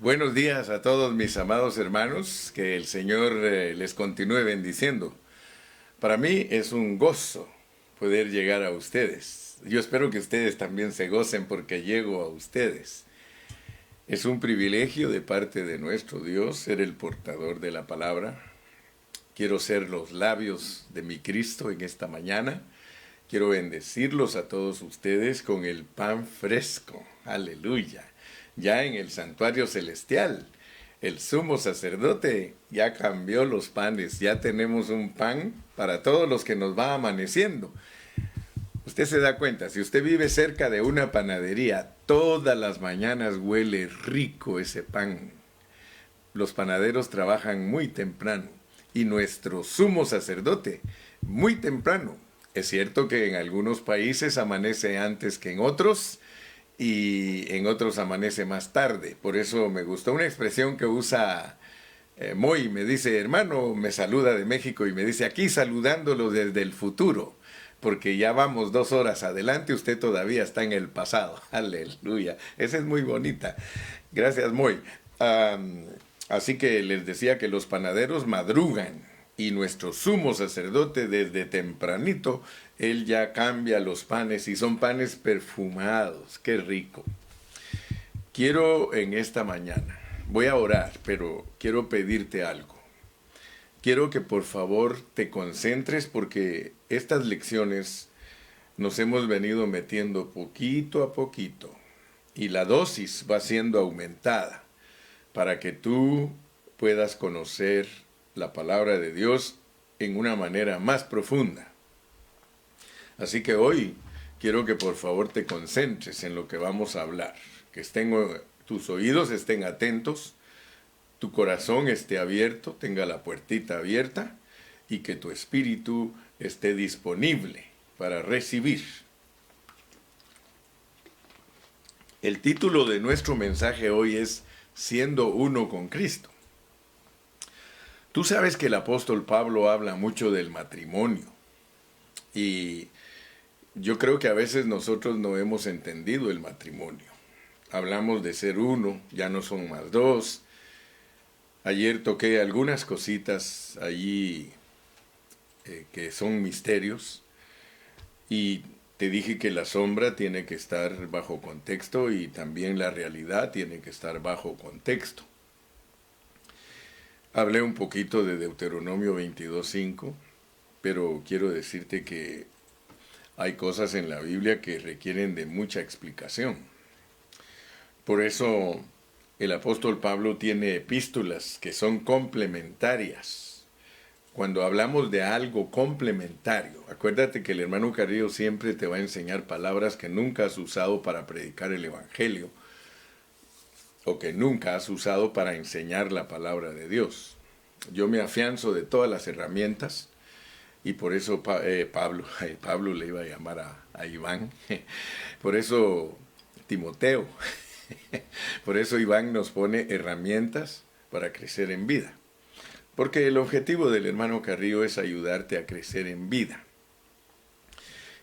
Buenos días a todos mis amados hermanos, que el Señor eh, les continúe bendiciendo. Para mí es un gozo poder llegar a ustedes. Yo espero que ustedes también se gocen porque llego a ustedes. Es un privilegio de parte de nuestro Dios ser el portador de la palabra. Quiero ser los labios de mi Cristo en esta mañana. Quiero bendecirlos a todos ustedes con el pan fresco. Aleluya ya en el santuario celestial. El sumo sacerdote ya cambió los panes, ya tenemos un pan para todos los que nos va amaneciendo. Usted se da cuenta, si usted vive cerca de una panadería, todas las mañanas huele rico ese pan. Los panaderos trabajan muy temprano y nuestro sumo sacerdote muy temprano. Es cierto que en algunos países amanece antes que en otros, y en otros amanece más tarde. Por eso me gustó una expresión que usa eh, Moy, me dice, hermano, me saluda de México y me dice, aquí saludándolo desde el futuro, porque ya vamos dos horas adelante, usted todavía está en el pasado. Aleluya. Esa es muy bonita. Gracias, Moy. así que les decía que los panaderos madrugan y nuestro sumo sacerdote desde tempranito él ya cambia los panes y son panes perfumados. Qué rico. Quiero en esta mañana, voy a orar, pero quiero pedirte algo. Quiero que por favor te concentres porque estas lecciones nos hemos venido metiendo poquito a poquito y la dosis va siendo aumentada para que tú puedas conocer la palabra de Dios en una manera más profunda. Así que hoy quiero que por favor te concentres en lo que vamos a hablar, que estén, tus oídos estén atentos, tu corazón esté abierto, tenga la puertita abierta y que tu espíritu esté disponible para recibir. El título de nuestro mensaje hoy es Siendo uno con Cristo. Tú sabes que el apóstol Pablo habla mucho del matrimonio y yo creo que a veces nosotros no hemos entendido el matrimonio. Hablamos de ser uno, ya no son más dos. Ayer toqué algunas cositas allí eh, que son misterios y te dije que la sombra tiene que estar bajo contexto y también la realidad tiene que estar bajo contexto. Hablé un poquito de Deuteronomio 22.5, pero quiero decirte que hay cosas en la Biblia que requieren de mucha explicación. Por eso el apóstol Pablo tiene epístolas que son complementarias. Cuando hablamos de algo complementario, acuérdate que el hermano Carrillo siempre te va a enseñar palabras que nunca has usado para predicar el Evangelio o que nunca has usado para enseñar la palabra de Dios. Yo me afianzo de todas las herramientas y por eso eh, Pablo, Pablo le iba a llamar a, Iván, por eso Timoteo, por eso Iván nos pone herramientas para crecer en vida. Porque el objetivo del hermano Carrillo es ayudarte a crecer en vida.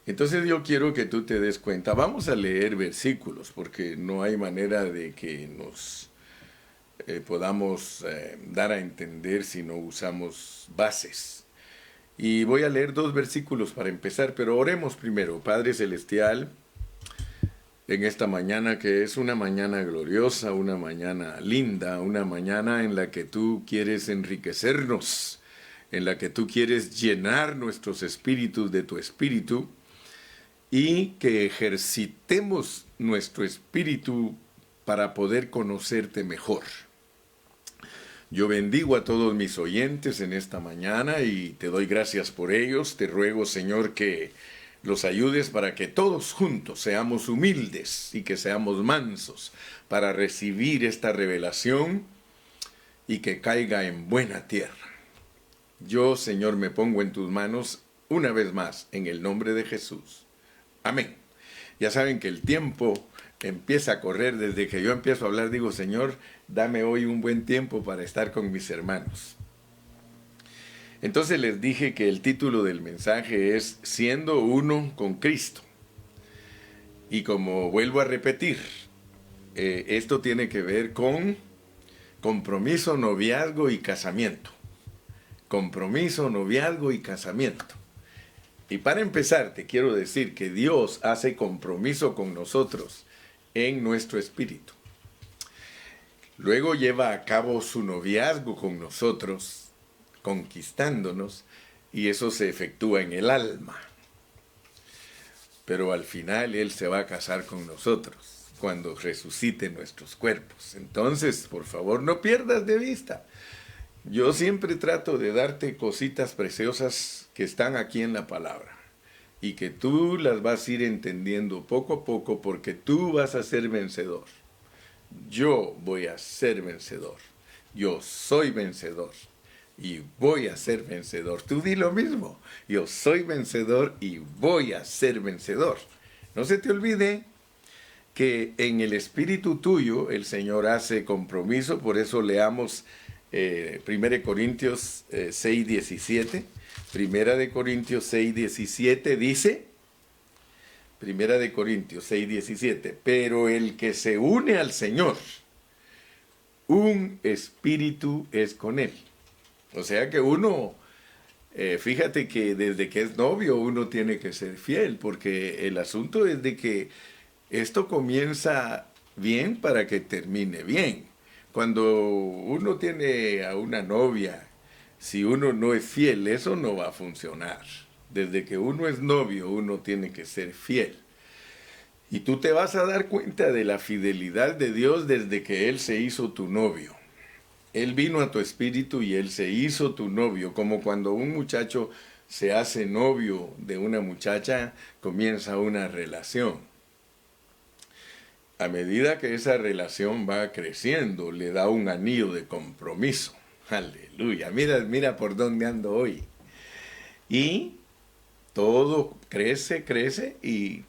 Entonces yo quiero que tú te des cuenta, vamos a leer versículos, porque no hay manera de que nos eh, podamos eh, dar a entender si no usamos bases. Y voy a leer dos versículos para empezar, pero oremos primero. Padre Celestial, en esta mañana que es una mañana gloriosa, una mañana linda, una mañana en la que tú quieres enriquecernos, en la que tú quieres llenar nuestros espíritus de tu espíritu y que ejercitemos nuestro espíritu para poder conocerte mejor. Yo bendigo a todos mis oyentes en esta mañana y te doy gracias por ellos. Te ruego, Señor, que los ayudes para que todos juntos seamos humildes y que seamos mansos para recibir esta revelación y que caiga en buena tierra. Yo, Señor, me pongo en tus manos una vez más en el nombre de Jesús. Amén. Ya saben que el tiempo empieza a correr desde que yo empiezo a hablar, digo, Señor, dame hoy un buen tiempo para estar con mis hermanos. Entonces les dije que el título del mensaje es Siendo uno con Cristo. Y como vuelvo a repetir, eh, esto tiene que ver con compromiso, noviazgo y casamiento. Compromiso, noviazgo y casamiento. Y para empezar, te quiero decir que Dios hace compromiso con nosotros en nuestro espíritu. Luego lleva a cabo su noviazgo con nosotros, conquistándonos, y eso se efectúa en el alma. Pero al final Él se va a casar con nosotros cuando resucite nuestros cuerpos. Entonces, por favor, no pierdas de vista. Yo siempre trato de darte cositas preciosas que están aquí en la palabra y que tú las vas a ir entendiendo poco a poco porque tú vas a ser vencedor. Yo voy a ser vencedor. Yo soy vencedor y voy a ser vencedor. Tú di lo mismo. Yo soy vencedor y voy a ser vencedor. No se te olvide que en el espíritu tuyo el Señor hace compromiso, por eso leamos eh, 1 Corintios 6, 17. Primera de Corintios 6, 17 dice, Primera de Corintios 6, 17, pero el que se une al Señor, un espíritu es con él. O sea que uno, eh, fíjate que desde que es novio uno tiene que ser fiel, porque el asunto es de que esto comienza bien para que termine bien. Cuando uno tiene a una novia, si uno no es fiel, eso no va a funcionar. Desde que uno es novio, uno tiene que ser fiel. Y tú te vas a dar cuenta de la fidelidad de Dios desde que Él se hizo tu novio. Él vino a tu espíritu y Él se hizo tu novio, como cuando un muchacho se hace novio de una muchacha, comienza una relación a medida que esa relación va creciendo, le da un anillo de compromiso. Aleluya. Mira, mira por dónde ando hoy. Y todo crece, crece y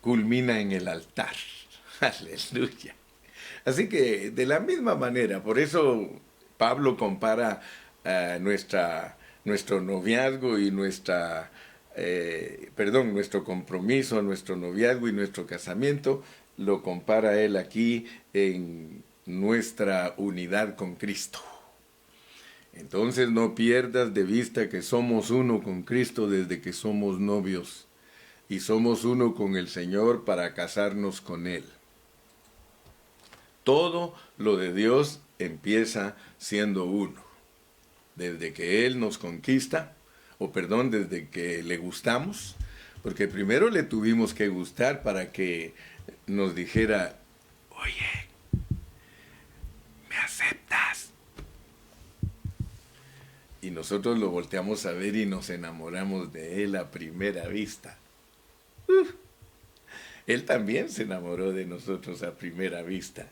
culmina en el altar. Aleluya. Así que de la misma manera, por eso Pablo compara eh, nuestra, nuestro noviazgo y nuestra, eh, perdón, nuestro compromiso, nuestro noviazgo y nuestro casamiento lo compara él aquí en nuestra unidad con Cristo. Entonces no pierdas de vista que somos uno con Cristo desde que somos novios y somos uno con el Señor para casarnos con Él. Todo lo de Dios empieza siendo uno. Desde que Él nos conquista, o perdón, desde que le gustamos, porque primero le tuvimos que gustar para que nos dijera, oye, ¿me aceptas? Y nosotros lo volteamos a ver y nos enamoramos de él a primera vista. Él también se enamoró de nosotros a primera vista.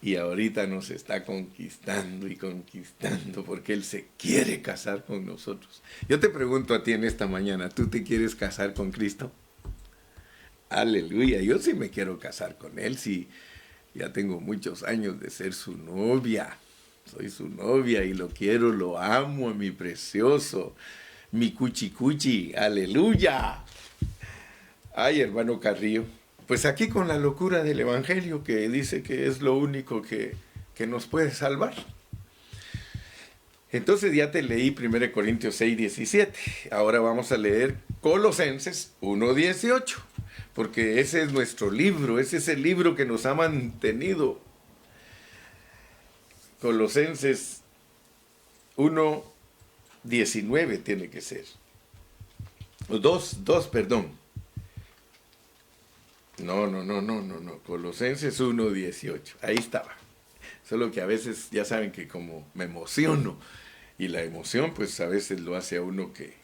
Y ahorita nos está conquistando y conquistando porque Él se quiere casar con nosotros. Yo te pregunto a ti en esta mañana, ¿tú te quieres casar con Cristo? Aleluya, yo sí me quiero casar con él, sí, ya tengo muchos años de ser su novia, soy su novia y lo quiero, lo amo, mi precioso, mi cuchi cuchi, aleluya. Ay, hermano Carrillo, pues aquí con la locura del Evangelio que dice que es lo único que, que nos puede salvar. Entonces ya te leí 1 Corintios 6, 17. Ahora vamos a leer Colosenses 1, 18 porque ese es nuestro libro, ese es el libro que nos ha mantenido. Colosenses 1, 19 tiene que ser. 2, 2, perdón. No, no, no, no, no, no. Colosenses 1, 18. Ahí estaba. Solo que a veces ya saben que como me emociono y la emoción pues a veces lo hace a uno que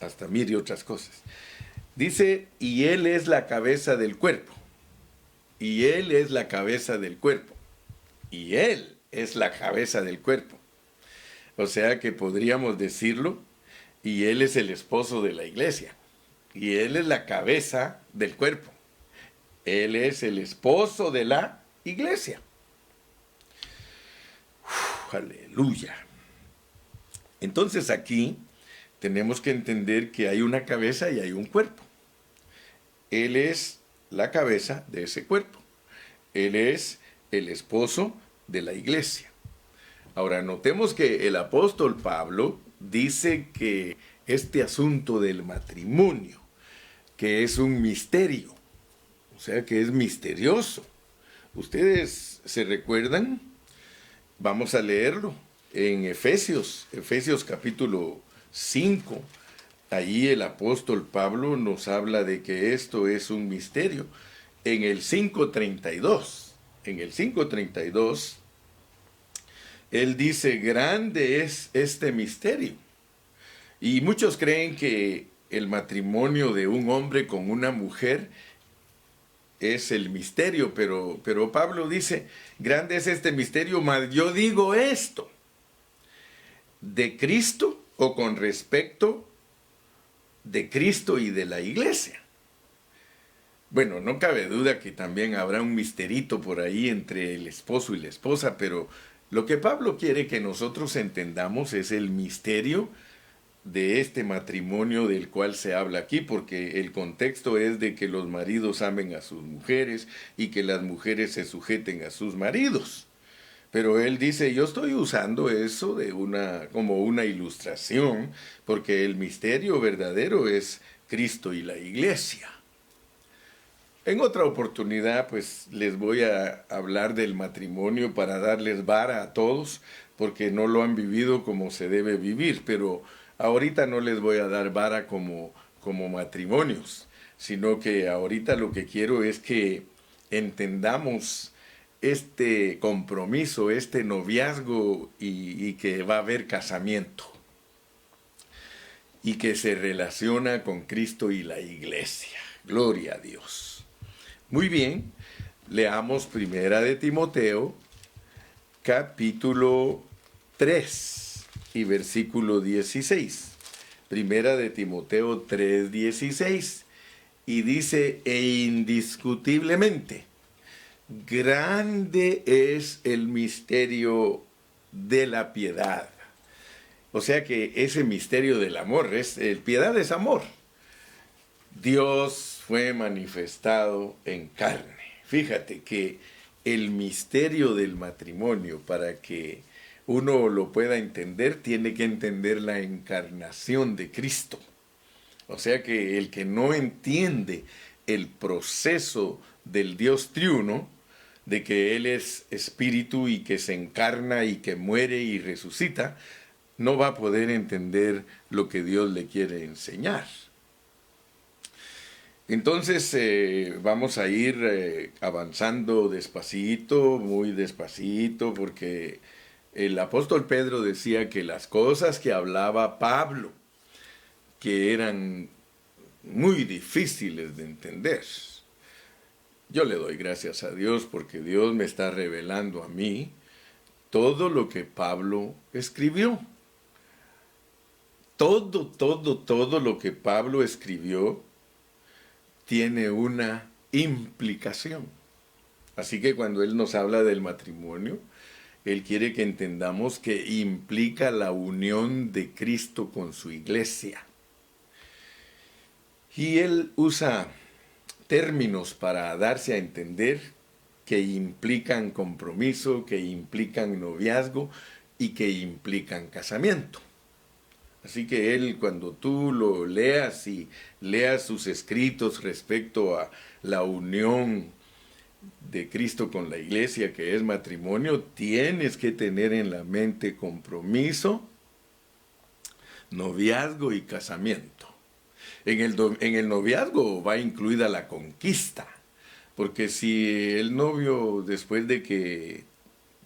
hasta mire otras cosas. Dice, y Él es la cabeza del cuerpo. Y Él es la cabeza del cuerpo. Y Él es la cabeza del cuerpo. O sea que podríamos decirlo, y Él es el esposo de la iglesia. Y Él es la cabeza del cuerpo. Él es el esposo de la iglesia. aleluya. Entonces aquí tenemos que entender que hay una cabeza y hay un cuerpo. Él es la cabeza de ese cuerpo. Él es el esposo de la iglesia. Ahora, notemos que el apóstol Pablo dice que este asunto del matrimonio, que es un misterio, o sea que es misterioso. ¿Ustedes se recuerdan? Vamos a leerlo en Efesios, Efesios capítulo 5. Ahí el apóstol Pablo nos habla de que esto es un misterio. En el 5.32, en el 5.32, él dice, grande es este misterio. Y muchos creen que el matrimonio de un hombre con una mujer es el misterio, pero, pero Pablo dice, grande es este misterio, mas yo digo esto, de Cristo o con respecto de Cristo y de la iglesia. Bueno, no cabe duda que también habrá un misterito por ahí entre el esposo y la esposa, pero lo que Pablo quiere que nosotros entendamos es el misterio de este matrimonio del cual se habla aquí, porque el contexto es de que los maridos amen a sus mujeres y que las mujeres se sujeten a sus maridos. Pero él dice, yo estoy usando eso de una como una ilustración, porque el misterio verdadero es Cristo y la iglesia. En otra oportunidad, pues les voy a hablar del matrimonio para darles vara a todos, porque no lo han vivido como se debe vivir, pero ahorita no les voy a dar vara como, como matrimonios, sino que ahorita lo que quiero es que entendamos este compromiso, este noviazgo y, y que va a haber casamiento y que se relaciona con Cristo y la iglesia. Gloria a Dios. Muy bien, leamos primera de Timoteo, capítulo 3 y versículo 16. Primera de Timoteo 3, 16. Y dice, e indiscutiblemente, grande es el misterio de la piedad. O sea que ese misterio del amor, es, el piedad es amor. Dios fue manifestado en carne. Fíjate que el misterio del matrimonio, para que uno lo pueda entender, tiene que entender la encarnación de Cristo. O sea que el que no entiende el proceso del Dios triuno, de que Él es espíritu y que se encarna y que muere y resucita, no va a poder entender lo que Dios le quiere enseñar. Entonces eh, vamos a ir eh, avanzando despacito, muy despacito, porque el apóstol Pedro decía que las cosas que hablaba Pablo, que eran muy difíciles de entender, yo le doy gracias a Dios porque Dios me está revelando a mí todo lo que Pablo escribió. Todo, todo, todo lo que Pablo escribió tiene una implicación. Así que cuando Él nos habla del matrimonio, Él quiere que entendamos que implica la unión de Cristo con su iglesia. Y Él usa términos para darse a entender que implican compromiso, que implican noviazgo y que implican casamiento. Así que él, cuando tú lo leas y leas sus escritos respecto a la unión de Cristo con la iglesia, que es matrimonio, tienes que tener en la mente compromiso, noviazgo y casamiento. En el, en el noviazgo va incluida la conquista, porque si el novio, después de que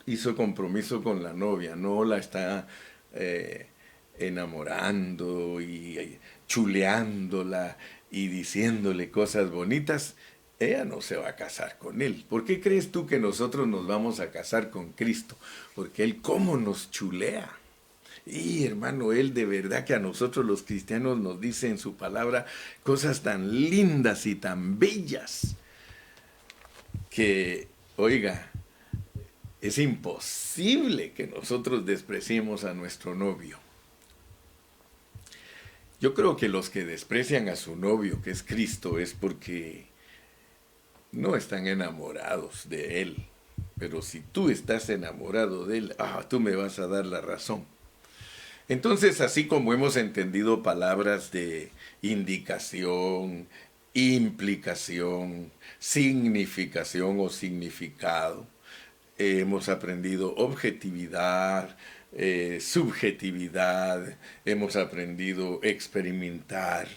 hizo compromiso con la novia, no la está... Eh, enamorando y chuleándola y diciéndole cosas bonitas, ella no se va a casar con él. ¿Por qué crees tú que nosotros nos vamos a casar con Cristo? Porque Él cómo nos chulea. Y hermano, Él de verdad que a nosotros los cristianos nos dice en su palabra cosas tan lindas y tan bellas que, oiga, es imposible que nosotros despreciemos a nuestro novio. Yo creo que los que desprecian a su novio, que es Cristo, es porque no están enamorados de Él. pero si tú estás enamorado de él, ah, tú me vas a dar la razón. Entonces, así como hemos entendido palabras de indicación, implicación, significación o significado, hemos aprendido objetividad, eh, subjetividad, hemos aprendido experimentar.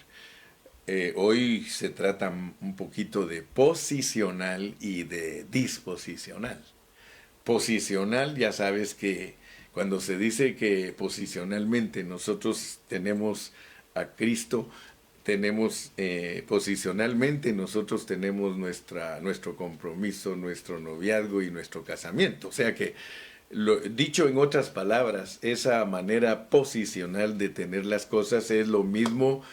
Eh, hoy se trata un poquito de posicional y de disposicional. Posicional, ya sabes que cuando se dice que posicionalmente nosotros tenemos a Cristo, tenemos eh, posicionalmente, nosotros tenemos nuestra, nuestro compromiso, nuestro noviazgo y nuestro casamiento. O sea que, lo, dicho en otras palabras, esa manera posicional de tener las cosas es lo mismo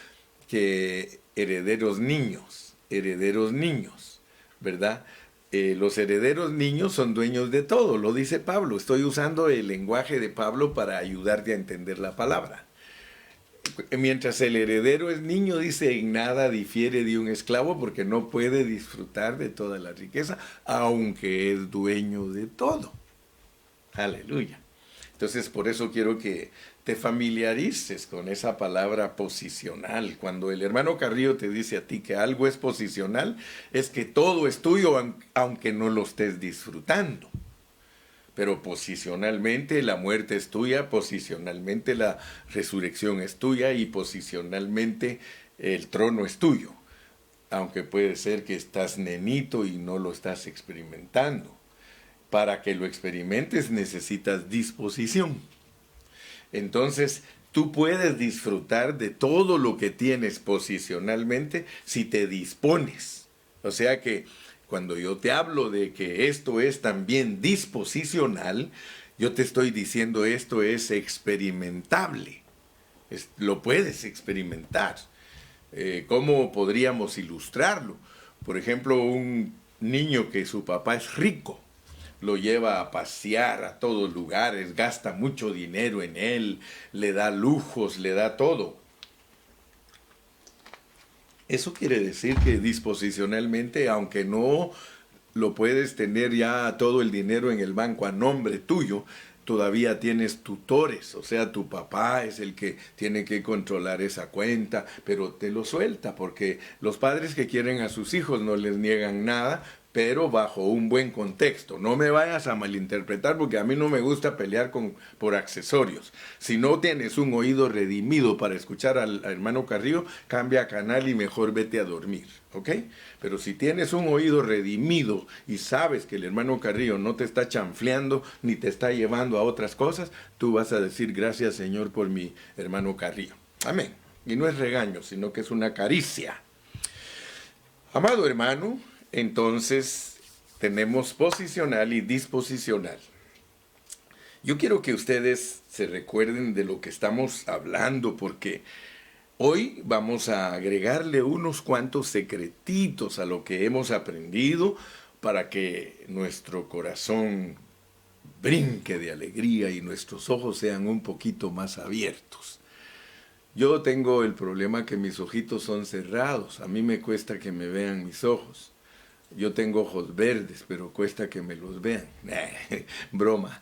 que herederos niños, herederos niños, ¿verdad? Eh, los herederos niños son dueños de todo, lo dice Pablo. Estoy usando el lenguaje de Pablo para ayudarte a entender la palabra. Mientras el heredero es niño, dice, en nada difiere de un esclavo porque no puede disfrutar de toda la riqueza, aunque es dueño de todo. Aleluya. Entonces, por eso quiero que te familiarices con esa palabra posicional. Cuando el hermano Carrillo te dice a ti que algo es posicional, es que todo es tuyo, aunque no lo estés disfrutando pero posicionalmente la muerte es tuya, posicionalmente la resurrección es tuya y posicionalmente el trono es tuyo, aunque puede ser que estás nenito y no lo estás experimentando. Para que lo experimentes necesitas disposición. Entonces, tú puedes disfrutar de todo lo que tienes posicionalmente si te dispones. O sea que cuando yo te hablo de que esto es también disposicional, yo te estoy diciendo esto es experimentable. lo puedes experimentar. Eh, ¿Cómo podríamos ilustrarlo? Por ejemplo, un niño que su papá es rico, lo lleva a pasear a todos lugares, gasta mucho dinero en él, le da lujos, le da todo. Eso quiere decir que disposicionalmente, aunque no lo puedes tener ya todo el dinero en el banco a nombre tuyo, todavía tienes tutores, o sea, tu papá es el que tiene que controlar esa cuenta, pero te lo suelta, porque los padres que quieren a sus hijos no les niegan nada, pero bajo un buen contexto. No me vayas a malinterpretar porque a mí no me gusta pelear con, por accesorios. Si no tienes un oído redimido para escuchar al, hermano Carrillo, cambia canal y mejor vete a dormir, ¿ok? Pero si tienes un oído redimido y sabes que el hermano Carrillo no te está chanfleando ni te está llevando a otras cosas, tú vas a decir gracias Señor por mi hermano Carrillo. Amén. Y no es regaño, sino que es una caricia. Amado hermano, entonces tenemos posicional y disposicional. Yo quiero que ustedes se recuerden de lo que estamos hablando porque hoy vamos a agregarle unos cuantos secretitos a lo que hemos aprendido para que nuestro corazón brinque de alegría y nuestros ojos sean un poquito más abiertos. Yo tengo el problema que mis ojitos son cerrados, a mí me cuesta que me vean mis ojos. Yo tengo ojos verdes, pero cuesta que me los vean. broma.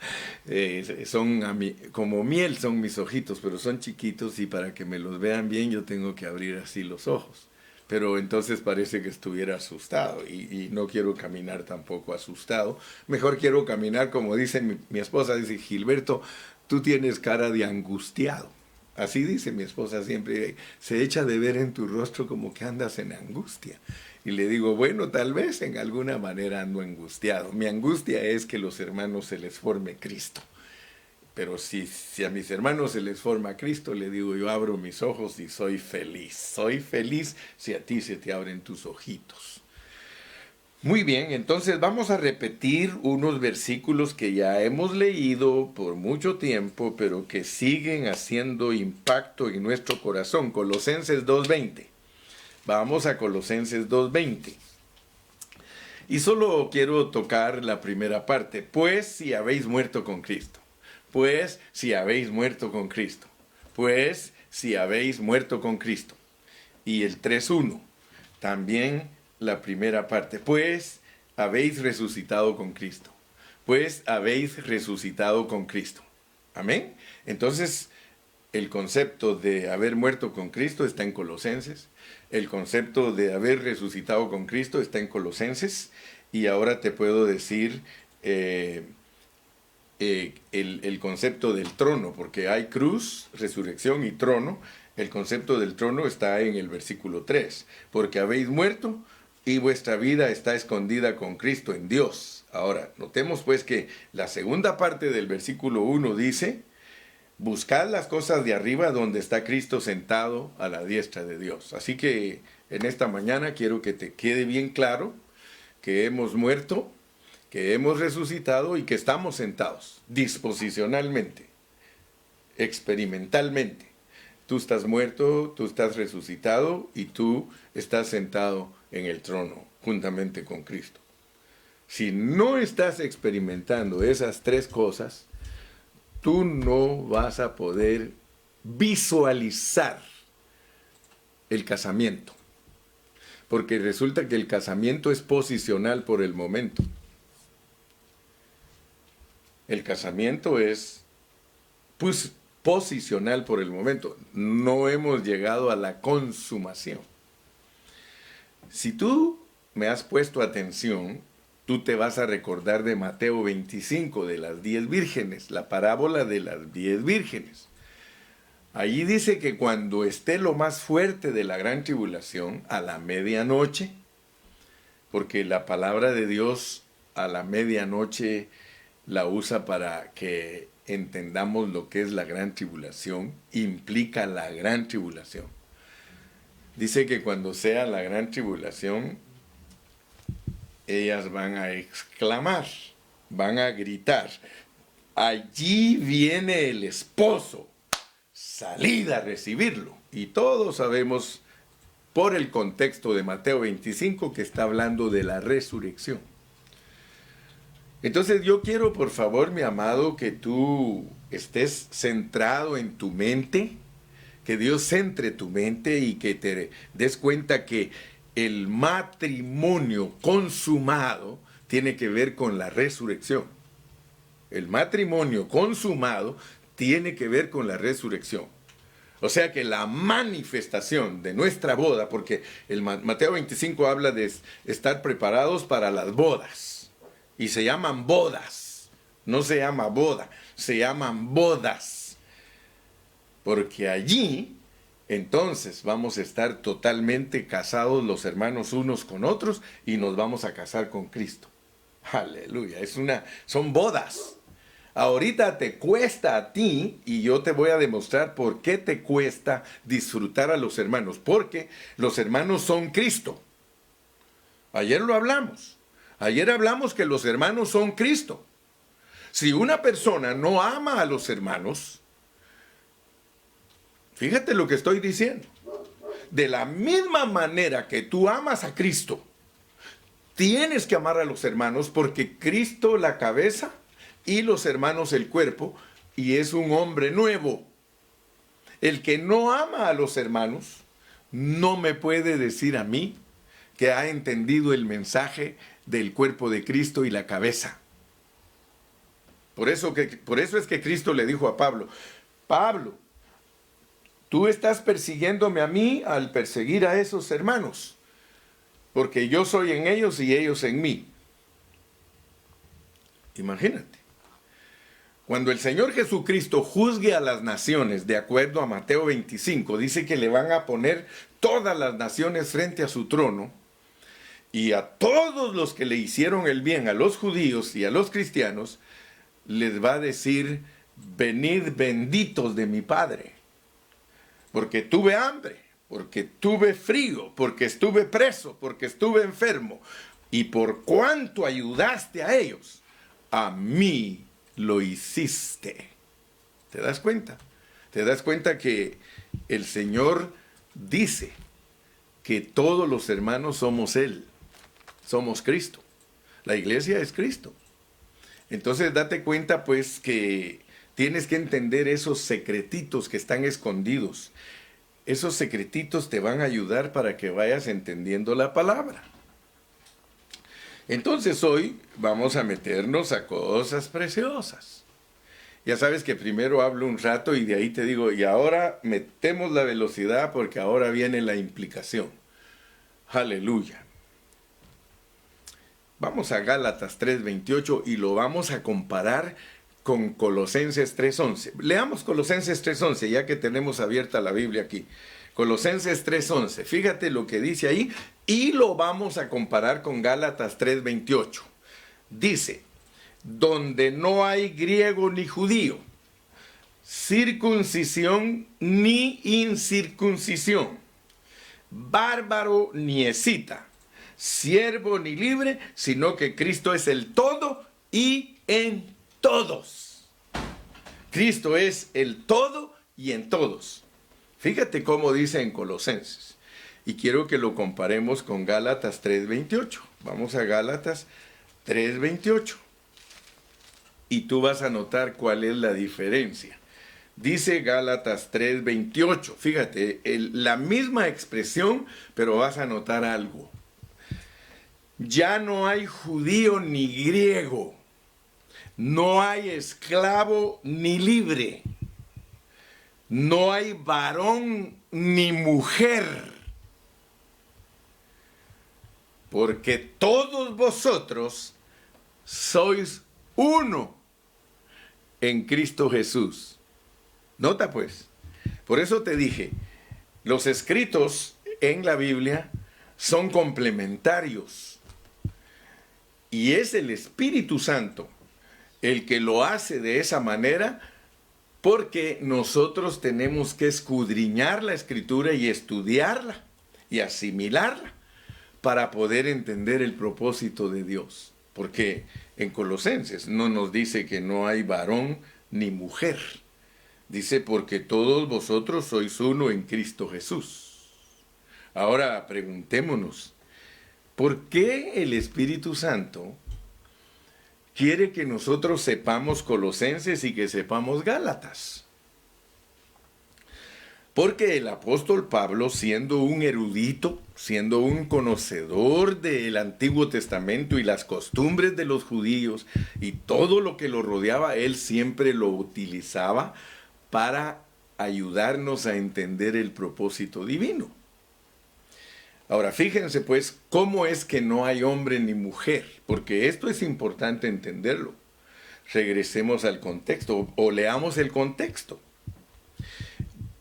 Son a mí, como miel son mis ojitos, pero son chiquitos y para que me los vean bien yo tengo que abrir así los ojos. Pero entonces parece que estuviera asustado y, no quiero caminar tampoco asustado. Mejor quiero caminar como dice mi, mi esposa, dice Gilberto, tú tienes cara de angustiado. Así dice mi esposa siempre, se echa de ver en tu rostro como que andas en angustia. Y le digo, bueno, tal vez en alguna manera ando angustiado. Mi angustia es que los hermanos se les forme Cristo. Pero si, si a mis hermanos se les forma Cristo, le digo, yo abro mis ojos y soy feliz. Soy feliz si a ti se te abren tus ojitos. Muy bien, entonces vamos a repetir unos versículos que ya hemos leído por mucho tiempo, pero que siguen haciendo impacto en nuestro corazón. Colosenses 2.20. Vamos a Colosenses 2.20. Y solo quiero tocar la primera parte. Pues si habéis muerto con Cristo. Pues si habéis muerto con Cristo. Pues si habéis muerto con Cristo. Y el 3.1. También la primera parte. Pues habéis resucitado con Cristo. pues habéis resucitado con Cristo. Amén. Entonces, el concepto de haber muerto con Cristo está en Colosenses. El concepto de haber resucitado con Cristo está en Colosenses. Y ahora te puedo decir eh, eh, el, el concepto del trono, porque hay cruz, resurrección y trono. El concepto del trono está en el versículo 3. Porque habéis muerto y vuestra vida está escondida con Cristo en Dios. Ahora, notemos pues que la segunda parte del versículo 1 dice, buscad las cosas de arriba donde está Cristo sentado a la diestra de Dios. Así que en esta mañana quiero que te quede bien claro que hemos muerto, que hemos resucitado y que estamos sentados disposicionalmente, experimentalmente. Tú estás muerto, tú estás resucitado y tú estás sentado en el trono juntamente con Cristo. Si no estás experimentando esas tres cosas, tú no vas a poder visualizar el casamiento. Porque resulta que el casamiento es posicional por el momento. El casamiento es pues, posicional por el momento. No hemos llegado a la consumación. Si tú me has puesto atención, tú te vas a recordar de Mateo 25, de las diez vírgenes, la parábola de las diez vírgenes. Allí dice que cuando esté lo más fuerte de la gran tribulación, a la medianoche, porque la palabra de Dios a la medianoche la usa para que entendamos lo que es la gran tribulación, implica la gran tribulación. Dice que cuando sea la gran tribulación, ellas van a exclamar, van a gritar, allí viene el esposo, salid a recibirlo. Y todos sabemos por el contexto de Mateo 25 que está hablando de la resurrección. Entonces yo quiero, por favor, mi amado, que tú estés centrado en tu mente, que Dios centre tu mente y que te des cuenta que el matrimonio consumado tiene que ver con la resurrección. El matrimonio consumado tiene que ver con la resurrección. O sea que la manifestación de nuestra boda, porque el Mateo 25 habla de estar preparados para las bodas. Y se llaman bodas. No se llama boda, se llaman bodas. Porque allí entonces vamos a estar totalmente casados los hermanos unos con otros y nos vamos a casar con Cristo. Aleluya, es una son bodas. Ahorita te cuesta a ti y yo te voy a demostrar por qué te cuesta disfrutar a los hermanos, porque los hermanos son Cristo. Ayer lo hablamos. Ayer hablamos que los hermanos son Cristo. Si una persona no ama a los hermanos, Fíjate lo que estoy diciendo. De la misma manera que tú amas a Cristo, tienes que amar a los hermanos porque Cristo la cabeza y los hermanos el cuerpo y es un hombre nuevo. El que no ama a los hermanos no me puede decir a mí que ha entendido el mensaje del cuerpo de Cristo y la cabeza. Por eso, que, por eso es que Cristo le dijo a Pablo, Pablo, Tú estás persiguiéndome a mí al perseguir a esos hermanos, porque yo soy en ellos y ellos en mí. Imagínate. Cuando el Señor Jesucristo juzgue a las naciones, de acuerdo a Mateo 25, dice que le van a poner todas las naciones frente a su trono, y a todos los que le hicieron el bien, a los judíos y a los cristianos, les va a decir, venid benditos de mi Padre porque tuve hambre, porque tuve frío, porque estuve preso, porque estuve enfermo. Y por cuanto ayudaste a ellos, a mí lo hiciste. ¿Te das cuenta? ¿Te das cuenta que el Señor dice que todos los hermanos somos Él? Somos Cristo. La iglesia es Cristo. Entonces date cuenta pues que Tienes que entender esos secretitos que están escondidos. Esos secretitos te van a ayudar para que vayas entendiendo la palabra. Entonces hoy vamos a meternos a cosas preciosas. Ya sabes que primero hablo un rato y de ahí te digo, y ahora metemos la velocidad porque ahora viene la implicación. Aleluya. Vamos a Gálatas 3:28 y lo vamos a comparar con Colosenses 3:11. Leamos Colosenses 3:11 ya que tenemos abierta la Biblia aquí. Colosenses 3:11. Fíjate lo que dice ahí y lo vamos a comparar con Gálatas 3:28. Dice, donde no hay griego ni judío, circuncisión ni incircuncisión, bárbaro ni escita, siervo ni libre, sino que Cristo es el todo y en todos. Cristo es el todo y en todos. Fíjate cómo dice en Colosenses. Y quiero que lo comparemos con Gálatas 3:28. Vamos a Gálatas 3:28 y tú vas a notar cuál es la diferencia. Dice Gálatas 3:28, fíjate, la misma expresión, pero vas a notar algo. Ya no hay judío ni griego, no hay esclavo ni libre, no hay varón ni mujer, porque todos vosotros sois uno en Cristo Jesús. Nota pues, por eso te dije, los escritos en la Biblia son complementarios. Y es el Espíritu Santo el que lo hace de esa manera porque nosotros tenemos que escudriñar la escritura y estudiarla y asimilarla para poder entender el propósito de Dios. Porque en Colosenses no nos dice que no hay varón ni mujer. Dice, porque todos vosotros sois uno en Cristo Jesús. Ahora preguntémonos, ¿por qué el Espíritu Santo quiere que nosotros sepamos Colosenses y que sepamos Gálatas? Porque el apóstol Pablo, siendo un erudito, siendo un conocedor del Antiguo Testamento y las costumbres de los judíos y todo lo que lo rodeaba, él siempre lo utilizaba para ayudarnos a entender el propósito divino. Ahora, fíjense pues cómo es que no hay hombre ni mujer, porque esto es importante entenderlo. Regresemos al contexto o leamos el contexto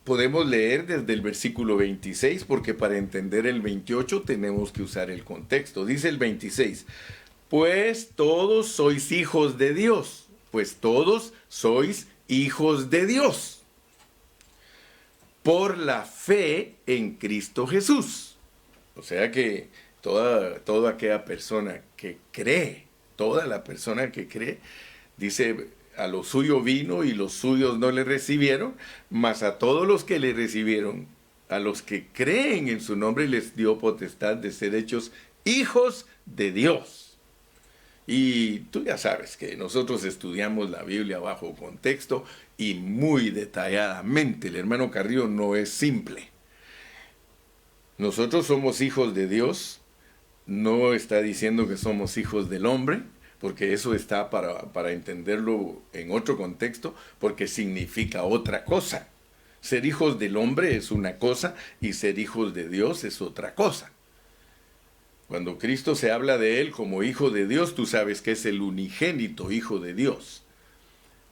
podemos leer desde el versículo 26, porque para entender el 28 tenemos que usar el contexto. Dice el 26, pues todos sois hijos de Dios, pues todos sois hijos de Dios, por la fe en Cristo Jesús. O sea que toda, toda aquella persona que cree, toda la persona que cree, dice a lo suyo vino y los suyos no le recibieron, mas a todos los que le recibieron, a los que creen en su nombre, les dio potestad de ser hechos hijos de Dios. Y tú ya sabes que nosotros estudiamos la Biblia bajo contexto y muy detalladamente. El hermano Carrillo no es simple. Nosotros somos hijos de Dios, no está diciendo que somos hijos del hombre, porque eso está para, entenderlo en otro contexto, porque significa otra cosa. Ser hijos del hombre es una cosa y ser hijos de Dios es otra cosa. Cuando Cristo se habla de Él como hijo de Dios, tú sabes que es el unigénito hijo de Dios.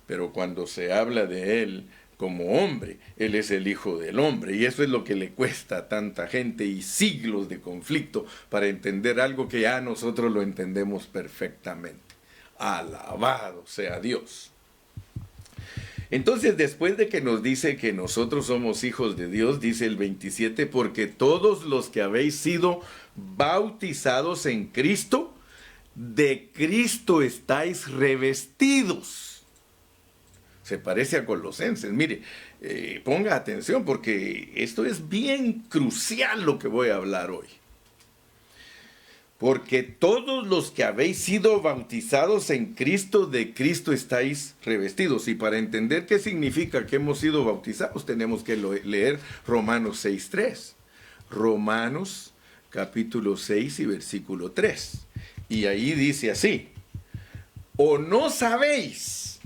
Pero cuando se habla de Él como hombre, Él es el hijo del hombre. Y eso es lo que le cuesta a tanta gente y siglos de conflicto para entender algo que ya nosotros lo entendemos perfectamente. Alabado sea Dios. Entonces, después de que nos dice que nosotros somos hijos de Dios, dice el 27, porque todos los que habéis sido bautizados en Cristo, de Cristo estáis revestidos. Se parece a Colosenses. Mire, eh, ponga atención porque esto es bien crucial lo que voy a hablar hoy porque todos los que habéis sido bautizados en Cristo, de Cristo estáis revestidos. Y para entender qué significa que hemos sido bautizados, tenemos que leer Romanos 6.3. Romanos capítulo 6 y versículo 3. Y ahí dice así, o no sabéis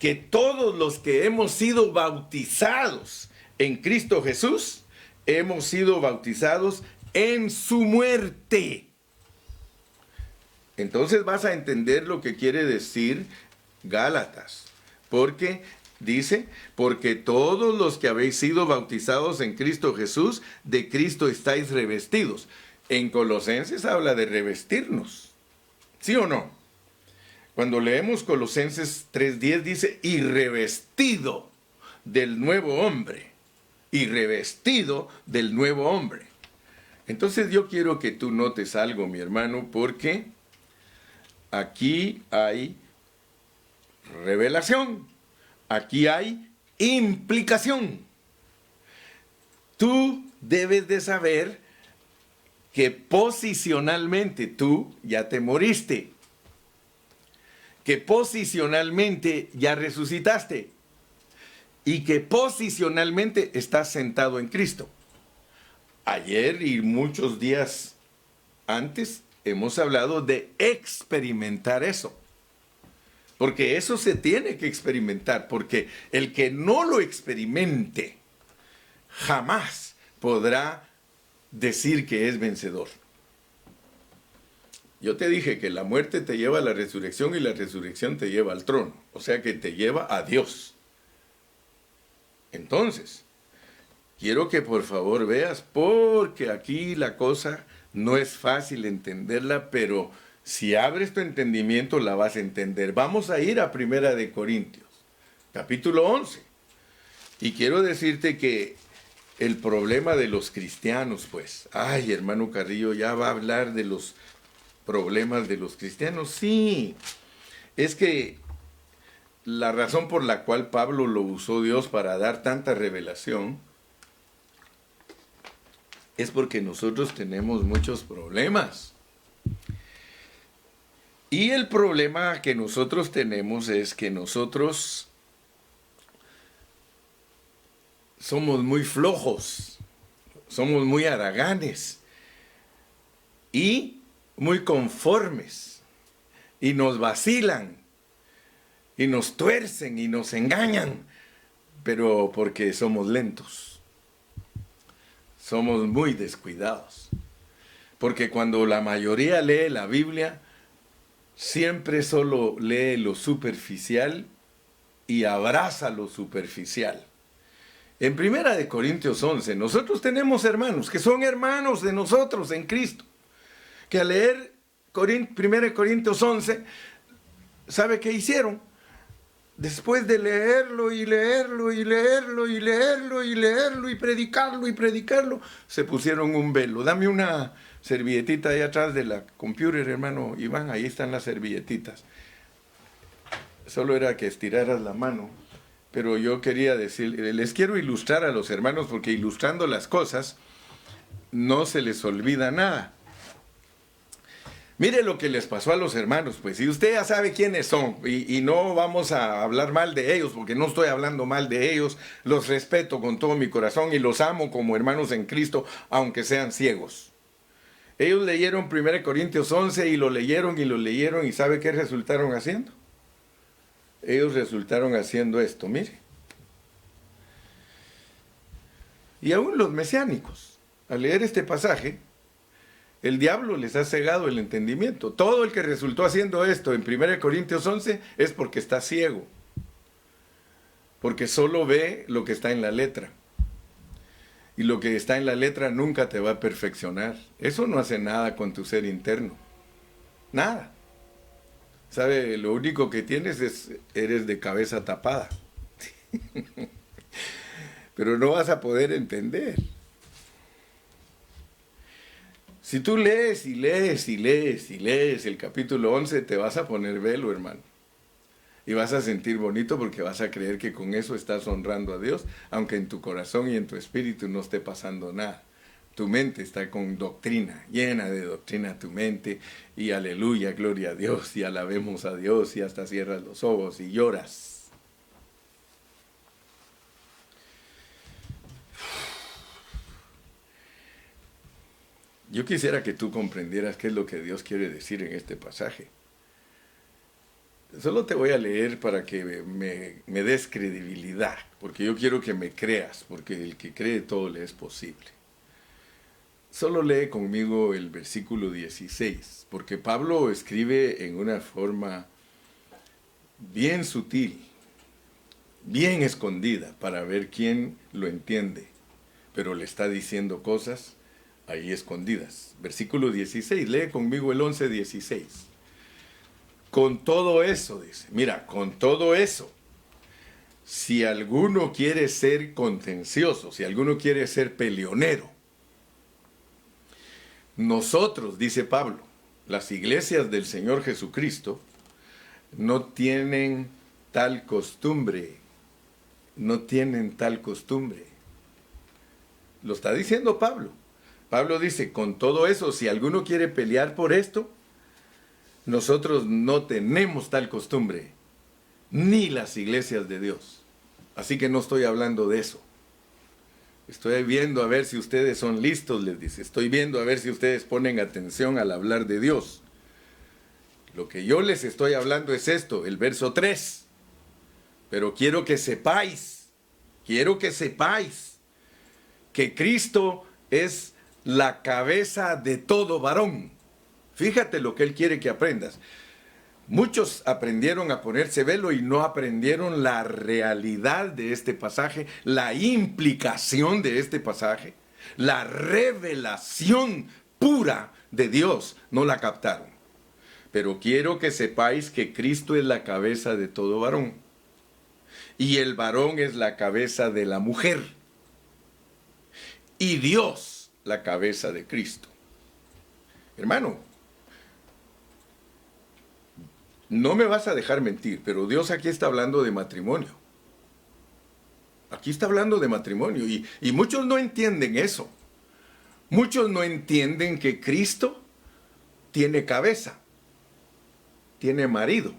que todos los que hemos sido bautizados en Cristo Jesús, hemos sido bautizados en su muerte. Entonces vas a entender lo que quiere decir Gálatas, porque dice, porque todos los que habéis sido bautizados en Cristo Jesús, de Cristo estáis revestidos. En Colosenses habla de revestirnos, ¿sí o no? Cuando leemos Colosenses 3.10 dice, y revestido del nuevo hombre, y revestido del nuevo hombre. Entonces yo quiero que tú notes algo, mi hermano, porque aquí hay revelación, aquí hay implicación. Tú debes de saber que posicionalmente tú ya te moriste, que posicionalmente ya resucitaste y que posicionalmente estás sentado en Cristo. Ayer y muchos días antes hemos hablado de experimentar eso. Porque eso se tiene que experimentar, porque el que no lo experimente jamás podrá decir que es vencedor. Yo te dije que la muerte te lleva a la resurrección y la resurrección te lleva al trono, o sea que te lleva a Dios. Entonces, quiero que por favor veas, porque aquí la cosa no es fácil entenderla, pero si abres tu entendimiento la vas a entender. Vamos a ir a Primera de Corintios, capítulo 11. Y quiero decirte que el problema de los cristianos, pues, ay, hermano Carrillo, ya va a hablar de los problemas de los cristianos. Sí, es que la razón por la cual Pablo lo usó Dios para dar tanta revelación es porque nosotros tenemos muchos problemas. Y el problema que nosotros tenemos es que nosotros somos muy flojos, somos muy haraganes y muy conformes y nos vacilan y nos tuercen y nos engañan, pero porque somos lentos, somos muy descuidados. Porque cuando la mayoría lee la Biblia, siempre solo lee lo superficial y abraza lo superficial. En Primera de Corintios 11, nosotros tenemos hermanos que son hermanos de nosotros en Cristo, que al leer Primera de Corintios 11, ¿sabe qué hicieron? Después de leerlo y leerlo y leerlo y leerlo y leerlo y predicarlo y predicarlo, se pusieron un velo. Dame una, servilletita ahí atrás de la computer, hermano Iván, ahí están las servilletitas. Solo era que estiraras la mano. Pero yo quería decir, les quiero ilustrar a los hermanos porque ilustrando las cosas no se les olvida nada. Mire lo que les pasó a los hermanos, pues, y usted ya sabe quiénes son, y, y, no vamos a hablar mal de ellos, porque no estoy hablando mal de ellos, los respeto con todo mi corazón y los amo como hermanos en Cristo, aunque sean ciegos. Ellos leyeron 1 Corintios 11 y lo leyeron y lo leyeron y ¿sabe qué resultaron haciendo? Ellos resultaron haciendo esto, mire. Y aún los mesiánicos, al leer este pasaje, el diablo les ha cegado el entendimiento. Todo el que resultó haciendo esto en 1 Corintios 11 es porque está ciego, porque solo ve lo que está en la letra y lo que está en la letra nunca te va a perfeccionar. Eso no hace nada con tu ser interno. Nada. ¿Sabe? Lo único que tienes es, eres de cabeza tapada. Pero no vas a poder entender. Si tú lees y lees y lees y lees el capítulo 11, te vas a poner velo, hermano y vas a sentir bonito porque vas a creer que con eso estás honrando a Dios, aunque en tu corazón y en tu espíritu no esté pasando nada. Tu mente está con doctrina, llena de doctrina tu mente, y aleluya, gloria a Dios, y alabemos a Dios, y hasta cierras los ojos y lloras. Yo quisiera que tú comprendieras qué es lo que Dios quiere decir en este pasaje. Solo te voy a leer para que me, des credibilidad, porque yo quiero que me creas, porque el que cree todo le es posible. Solo lee conmigo el versículo 16, porque Pablo escribe en una forma bien sutil, bien escondida, para ver quién lo entiende, pero le está diciendo cosas ahí escondidas. Versículo 16, lee conmigo el 11, 16. Con todo eso, dice, mira, con todo eso, si alguno quiere ser contencioso, si alguno quiere ser peleonero, nosotros, dice Pablo, las iglesias del Señor Jesucristo, no tienen tal costumbre, no tienen tal costumbre. Lo está diciendo Pablo. Pablo dice, con todo eso, si alguno quiere pelear por esto, nosotros no tenemos tal costumbre, ni las iglesias de Dios. Así que no estoy hablando de eso. Estoy viendo a ver si ustedes son listos, les dice. Estoy viendo a ver si ustedes ponen atención al hablar de Dios. Lo que yo les estoy hablando es esto, el verso 3. Pero quiero que sepáis, quiero que sepáis que Cristo es la cabeza de todo varón. Fíjate lo que Él quiere que aprendas. Muchos aprendieron a ponerse velo y no aprendieron la realidad de este pasaje, la implicación de este pasaje, la revelación pura de Dios. No la captaron. Pero quiero que sepáis que Cristo es la cabeza de todo varón. Y el varón es la cabeza de la mujer. Y Dios la cabeza de Cristo. Hermano, no me vas a dejar mentir, pero Dios aquí está hablando de matrimonio. Aquí está hablando de matrimonio y, muchos no entienden eso. Muchos no entienden que Cristo tiene cabeza tiene marido.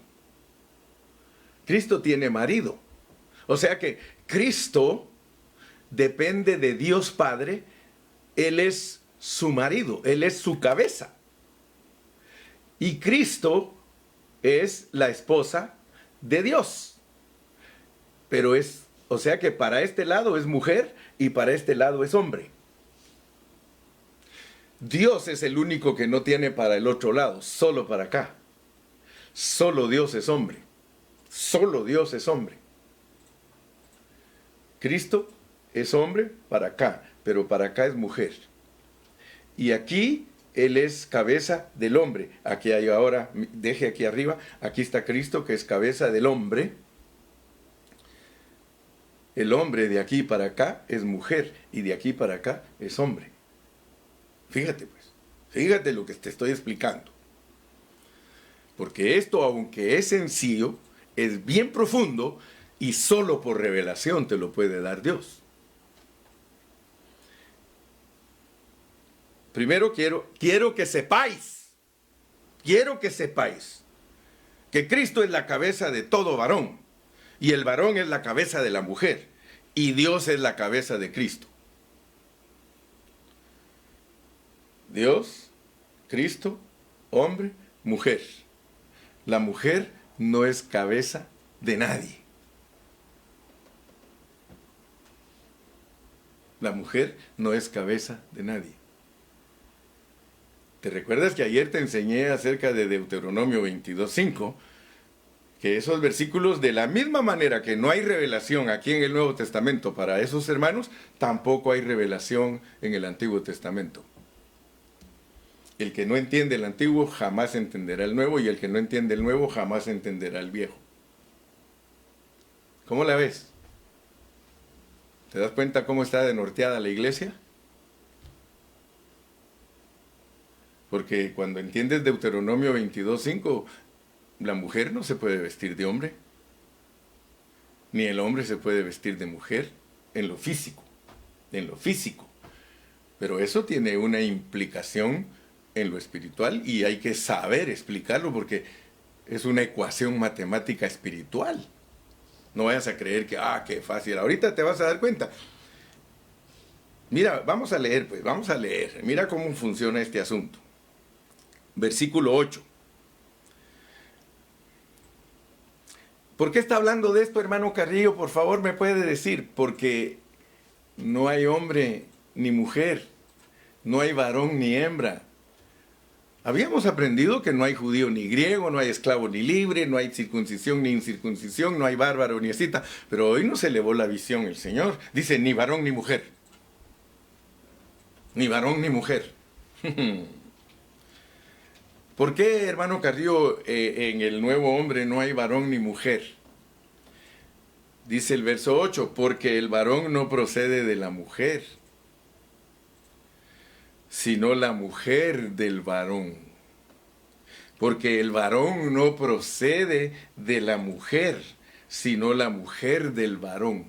Cristo tiene marido. O sea que Cristo depende de Dios Padre. Él es su marido, Él es su cabeza. Y Cristo es la esposa de Dios. Pero es, o sea que para este lado es mujer y para este lado es hombre. Dios es el único que no tiene para el otro lado, solo para acá. Solo Dios es hombre. Solo Dios es hombre. Cristo es hombre para acá, pero para acá es mujer. Y aquí Él es cabeza del hombre. Aquí hay ahora, deje aquí arriba, aquí está Cristo que es cabeza del hombre. El hombre de aquí para acá es mujer y de aquí para acá es hombre. Fíjate pues, fíjate lo que te estoy explicando. Porque esto, aunque es sencillo, es bien profundo y solo por revelación te lo puede dar Dios. Primero quiero, quiero que sepáis, quiero que sepáis que Cristo es la cabeza de todo varón y el varón es la cabeza de la mujer y Dios es la cabeza de Cristo. Dios, Cristo, hombre, mujer la mujer no es cabeza de nadie. La mujer no es cabeza de nadie. ¿Te recuerdas que ayer te enseñé acerca de Deuteronomio 22.5? Que esos versículos, de la misma manera que no hay revelación aquí en el Nuevo Testamento para esos hermanos, tampoco hay revelación en el Antiguo Testamento. El que no entiende el antiguo jamás entenderá el nuevo y el que no entiende el nuevo jamás entenderá el viejo. ¿Cómo la ves? ¿Te das cuenta cómo está denorteada la iglesia? Porque cuando entiendes Deuteronomio 22.5, la mujer no se puede vestir de hombre, ni el hombre se puede vestir de mujer en lo físico, en lo físico. Pero eso tiene una implicación en lo espiritual y hay que saber explicarlo porque es una ecuación matemática espiritual. No vayas a creer que, ah, qué fácil. Ahorita te vas a dar cuenta. Mira, vamos a leer, pues, vamos a leer. Mira cómo funciona este asunto. Versículo 8. ¿Por qué está hablando de esto, hermano Carrillo? Por favor, me puede decir. Porque no hay hombre ni mujer, no hay varón ni hembra. Habíamos aprendido que no hay judío ni griego, no hay esclavo ni libre, no hay circuncisión ni incircuncisión, no hay bárbaro ni escita. Pero hoy no se elevó la visión el Señor. Dice ni varón ni mujer. Ni varón ni mujer. ¿Por qué, hermano Carrillo, eh, en el nuevo hombre no hay varón ni mujer? Dice el verso 8, porque el varón no procede de la mujer, sino la mujer del varón. Porque el varón no procede de la mujer, sino la mujer del varón.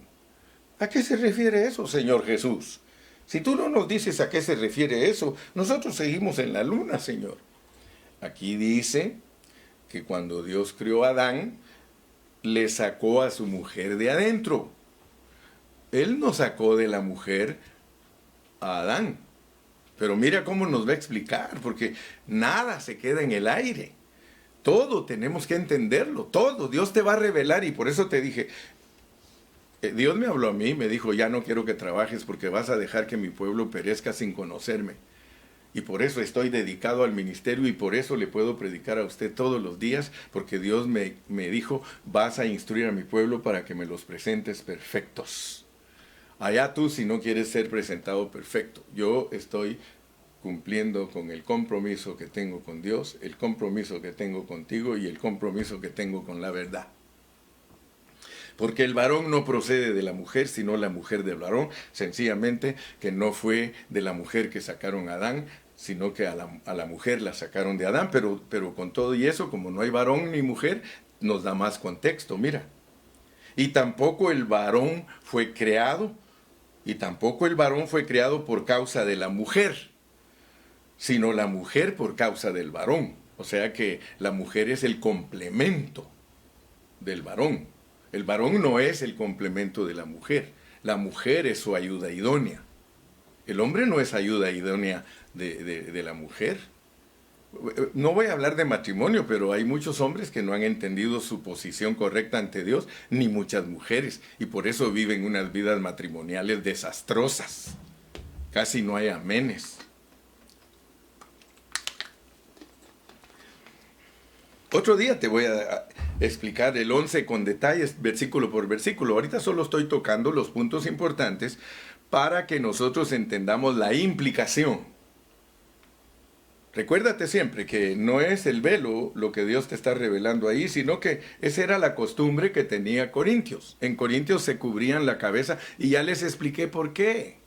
¿A qué se refiere eso, Señor Jesús? Si tú no nos dices a qué se refiere eso, nosotros seguimos en la luna, Señor. Aquí dice que cuando Dios crió a Adán, le sacó a su mujer de adentro. Él no sacó de la mujer a Adán. Pero mira cómo nos va a explicar, porque nada se queda en el aire. Todo tenemos que entenderlo, todo. Dios te va a revelar y por eso te dije, eh, Dios me habló a mí, me dijo, ya no quiero que trabajes porque vas a dejar que mi pueblo perezca sin conocerme. Y por eso estoy dedicado al ministerio y por eso le puedo predicar a usted todos los días, porque Dios me, me dijo, vas a instruir a mi pueblo para que me los presentes perfectos. Allá tú si no quieres ser presentado perfecto. Yo estoy cumpliendo con el compromiso que tengo con Dios, el compromiso que tengo contigo y el compromiso que tengo con la verdad. Porque el varón no procede de la mujer, sino la mujer del varón, sencillamente que no fue de la mujer que sacaron a Adán, sino que a la, mujer la sacaron de Adán, pero, pero con todo y eso, como no hay varón ni mujer, nos da más contexto, mira. Y tampoco el varón fue creado, y tampoco el varón fue creado por causa de la mujer, sino la mujer por causa del varón. O sea que la mujer es el complemento del varón. El varón no es el complemento de la mujer, la mujer es su ayuda idónea. El hombre no es ayuda idónea de, la mujer. No voy a hablar de matrimonio, pero hay muchos hombres que no han entendido su posición correcta ante Dios, ni muchas mujeres, y por eso viven unas vidas matrimoniales desastrosas. Casi no hay amenes. Otro día te voy a explicar el 11 con detalles, versículo por versículo. Ahorita solo estoy tocando los puntos importantes para que nosotros entendamos la implicación Recuérdate siempre que no es el velo lo que Dios te está revelando ahí, sino que esa era la costumbre que tenía Corintios. En Corintios se cubrían la cabeza y ya les expliqué por qué.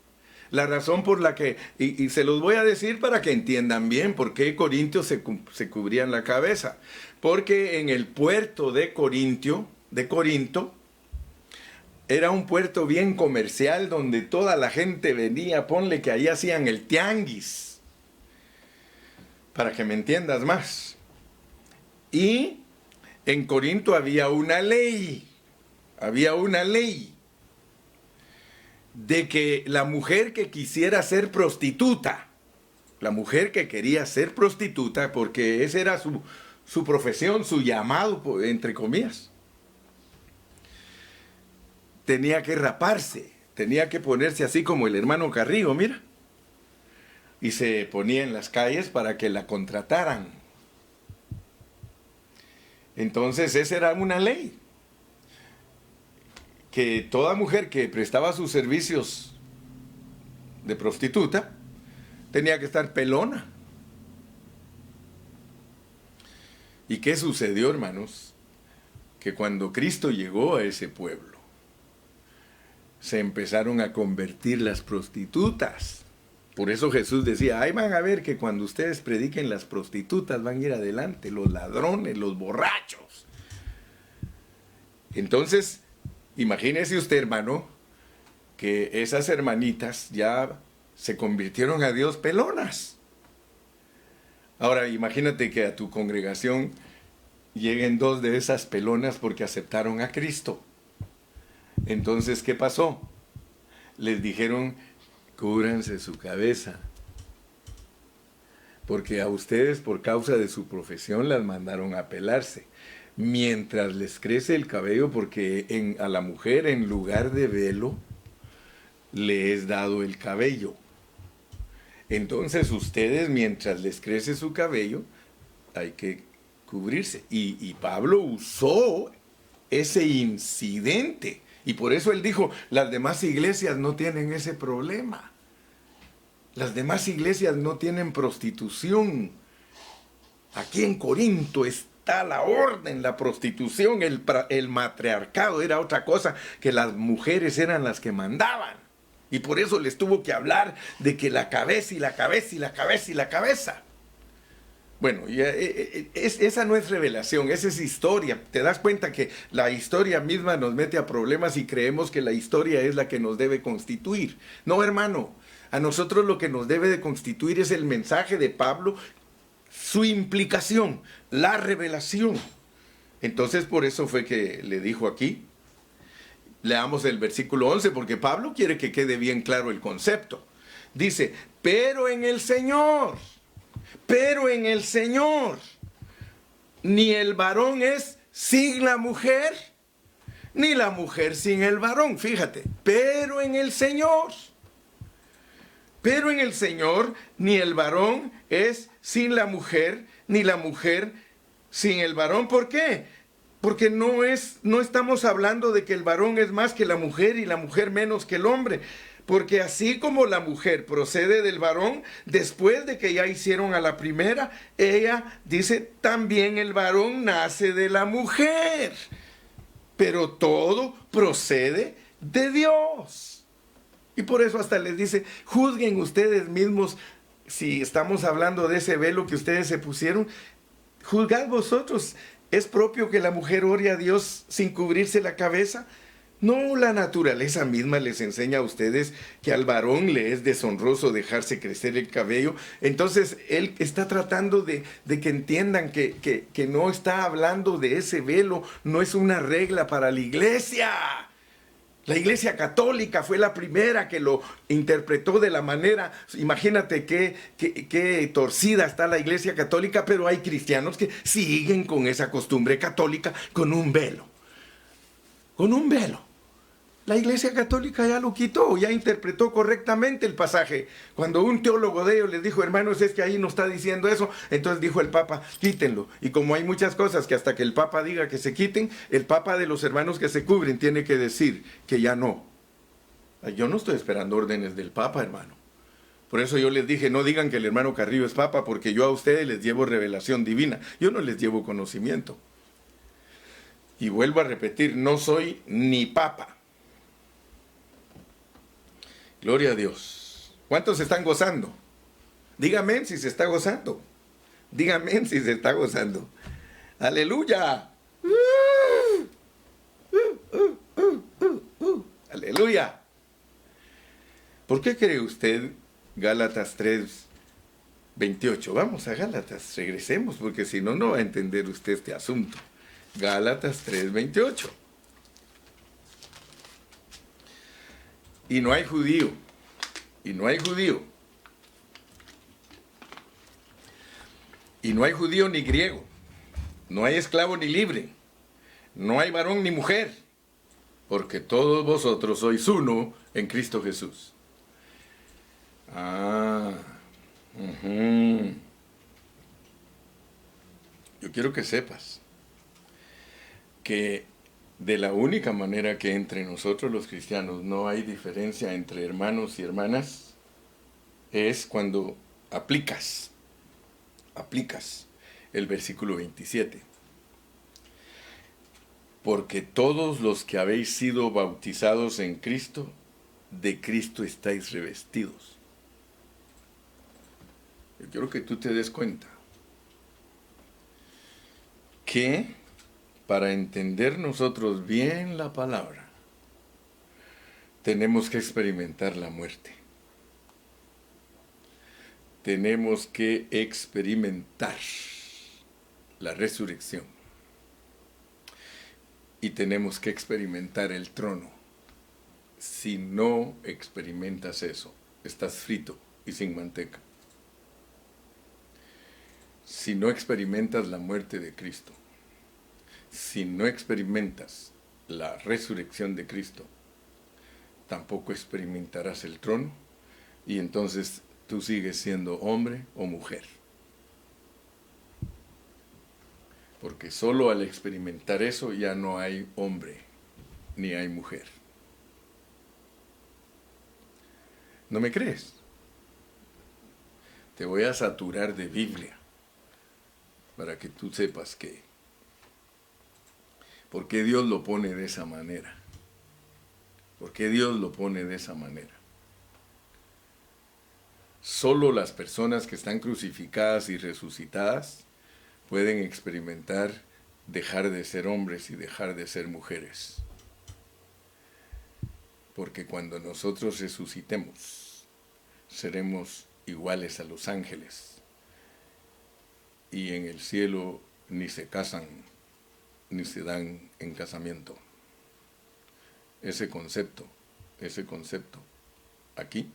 La razón por la que, y, se los voy a decir para que entiendan bien por qué Corintios se, se cubrían la cabeza. Porque en el puerto de Corintio, de Corinto, era un puerto bien comercial donde toda la gente venía, ponle que ahí hacían el tianguis para que me entiendas más. Y en Corinto había una ley, había una ley de que la mujer que quisiera ser prostituta, la mujer que quería ser prostituta, porque esa era su, su profesión, su llamado, entre comillas, tenía que raparse, tenía que ponerse así como el hermano Carrillo, mira y se ponía en las calles para que la contrataran. Entonces esa era una ley, que toda mujer que prestaba sus servicios de prostituta tenía que estar pelona. ¿Y qué sucedió, hermanos? Que cuando Cristo llegó a ese pueblo, se empezaron a convertir las prostitutas por eso Jesús decía, ahí van a ver que cuando ustedes prediquen las prostitutas van a ir adelante, los ladrones, los borrachos. Entonces, imagínese usted, hermano, que esas hermanitas ya se convirtieron a Dios pelonas. Ahora, imagínate que a tu congregación lleguen dos de esas pelonas porque aceptaron a Cristo. Entonces, ¿qué pasó? Les dijeron cúbranse su cabeza. Porque a ustedes por causa de su profesión las mandaron a pelarse. Mientras les crece el cabello, porque en, a la mujer en lugar de velo le es dado el cabello. Entonces ustedes mientras les crece su cabello hay que cubrirse. Y, y Pablo usó ese incidente. Y por eso él dijo, las demás iglesias no tienen ese problema. Las demás iglesias no tienen prostitución. Aquí en Corinto está la orden, la prostitución, el, el matriarcado era otra cosa, que las mujeres eran las que mandaban. Y por eso les tuvo que hablar de que la cabeza y la cabeza y la cabeza y la cabeza. Bueno, eh, eh, es, esa no es revelación, esa es historia. Te das cuenta que la historia misma nos mete a problemas y creemos que la historia es la que nos debe constituir. No, hermano, a nosotros lo que nos debe de constituir es el mensaje de Pablo, su implicación, la revelación. Entonces por eso fue que le dijo aquí, leamos el versículo 11, porque Pablo quiere que quede bien claro el concepto. Dice, pero en el Señor pero en el Señor, ni el varón es sin la mujer, ni la mujer sin el varón, fíjate, pero en el Señor. Pero en el Señor, ni el varón es sin la mujer, ni la mujer sin el varón. ¿Por qué? Porque no es no estamos hablando de que el varón es más que la mujer y la mujer menos que el hombre. Porque así como la mujer procede del varón, después de que ya hicieron a la primera, ella dice, también el varón nace de la mujer. Pero todo procede de Dios. Y por eso hasta les dice, juzguen ustedes mismos si estamos hablando de ese velo que ustedes se pusieron, juzgad vosotros. ¿Es propio que la mujer ore a Dios sin cubrirse la cabeza? No, la naturaleza misma les enseña a ustedes que al varón le es deshonroso dejarse crecer el cabello. Entonces, él está tratando de, que entiendan que, no está hablando de ese velo, no es una regla para la iglesia. La iglesia católica fue la primera que lo interpretó de la manera, imagínate qué, qué, torcida está la iglesia católica, pero hay cristianos que siguen con esa costumbre católica con un velo. Con un velo. La Iglesia Católica ya lo quitó, ya interpretó correctamente el pasaje. Cuando un teólogo de ellos les dijo, hermanos, es que ahí no está diciendo eso, entonces dijo el Papa, quítenlo. Y como hay muchas cosas que hasta que el Papa diga que se quiten, el Papa de los hermanos que se cubren tiene que decir que ya no. Yo no estoy esperando órdenes del Papa, hermano. Por eso yo les dije, no digan que el hermano Carrillo es Papa, porque yo a ustedes les llevo revelación divina, yo no les llevo conocimiento. Y vuelvo a repetir, no soy ni Papa Gloria a Dios. ¿Cuántos están gozando? Dígame si se está gozando. Dígame si se está gozando. Aleluya. Aleluya. ¿Por qué cree usted Gálatas 3, 28? Vamos a Gálatas, regresemos, porque si no, no va a entender usted este asunto. Gálatas 3, 28. Y no hay judío, y no hay judío, y no hay judío ni griego, no hay esclavo ni libre, no hay varón ni mujer, porque todos vosotros sois uno en Cristo Jesús. Ah, yo quiero que sepas que de la única manera que entre nosotros los cristianos no hay diferencia entre hermanos y hermanas es cuando aplicas, aplicas el versículo 27. Porque todos los que habéis sido bautizados en Cristo, de Cristo estáis revestidos. Yo quiero que tú te des cuenta que para entender nosotros bien la palabra, tenemos que experimentar la muerte. Tenemos que experimentar la resurrección. Y tenemos que experimentar el trono. Si no experimentas eso, estás frito y sin manteca. Si no experimentas la muerte de Cristo, si no experimentas la resurrección de Cristo, tampoco experimentarás el trono y entonces tú sigues siendo hombre o mujer. Porque solo al experimentar eso ya no hay hombre ni hay mujer. ¿No me crees? Te voy a saturar de Biblia para que tú sepas que, ¿por qué Dios lo pone de esa manera? ¿Por qué Dios lo pone de esa manera? Solo las personas que están crucificadas y resucitadas pueden experimentar dejar de ser hombres y dejar de ser mujeres. Porque cuando nosotros resucitemos, seremos iguales a los ángeles. Y en el cielo ni se casan, ni se dan en casamiento. Ese concepto, ese concepto, aquí,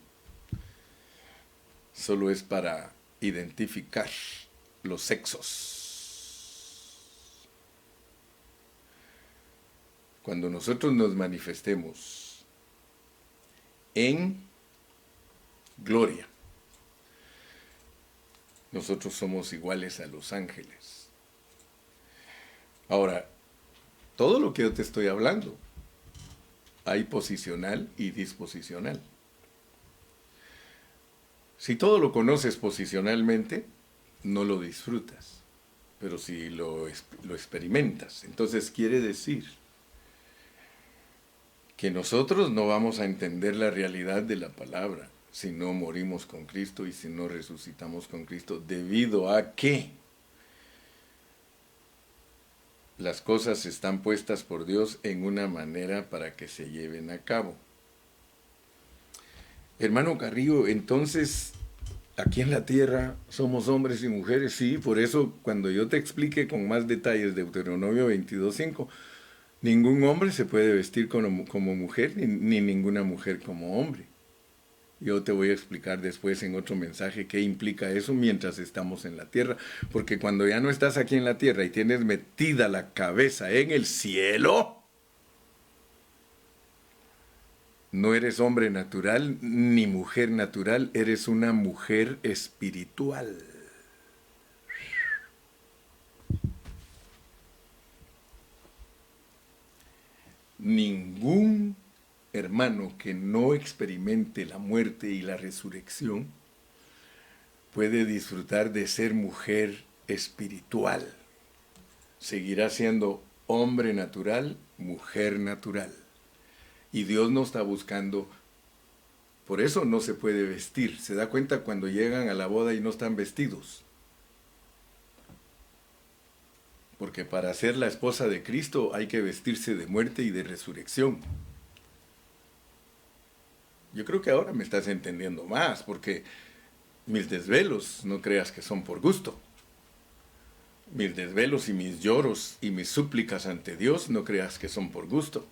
solo es para identificar los sexos. Cuando nosotros nos manifestemos en gloria, nosotros somos iguales a los ángeles. Ahora, todo lo que yo te estoy hablando, hay posicional y disposicional. Si todo lo conoces posicionalmente, no lo disfrutas, pero si lo, lo experimentas, entonces quiere decir que nosotros no vamos a entender la realidad de la palabra si no morimos con Cristo y si no resucitamos con Cristo, debido a que las cosas están puestas por Dios en una manera para que se lleven a cabo. Hermano Carrillo, entonces aquí en la tierra somos hombres y mujeres, sí, por eso cuando yo te explique con más detalles Deuteronomio 22.5, ningún hombre se puede vestir como, mujer ni ninguna mujer como hombre. Yo te voy a explicar después en otro mensaje qué implica eso mientras estamos en la tierra, porque cuando ya no estás aquí en la tierra y tienes metida la cabeza en el cielo, no eres hombre natural ni mujer natural, eres una mujer espiritual. Ningún hermano que no experimente la muerte y la resurrección puede disfrutar de ser mujer espiritual. Seguirá siendo hombre natural, mujer natural. Y Dios no está buscando, por eso no se puede vestir. Se da cuenta cuando llegan a la boda y no están vestidos. Porque para ser la esposa de Cristo hay que vestirse de muerte y de resurrección. Yo creo que ahora me estás entendiendo más, porque mis desvelos no creas que son por gusto. Mis desvelos y mis lloros y mis súplicas ante Dios no creas que son por gusto.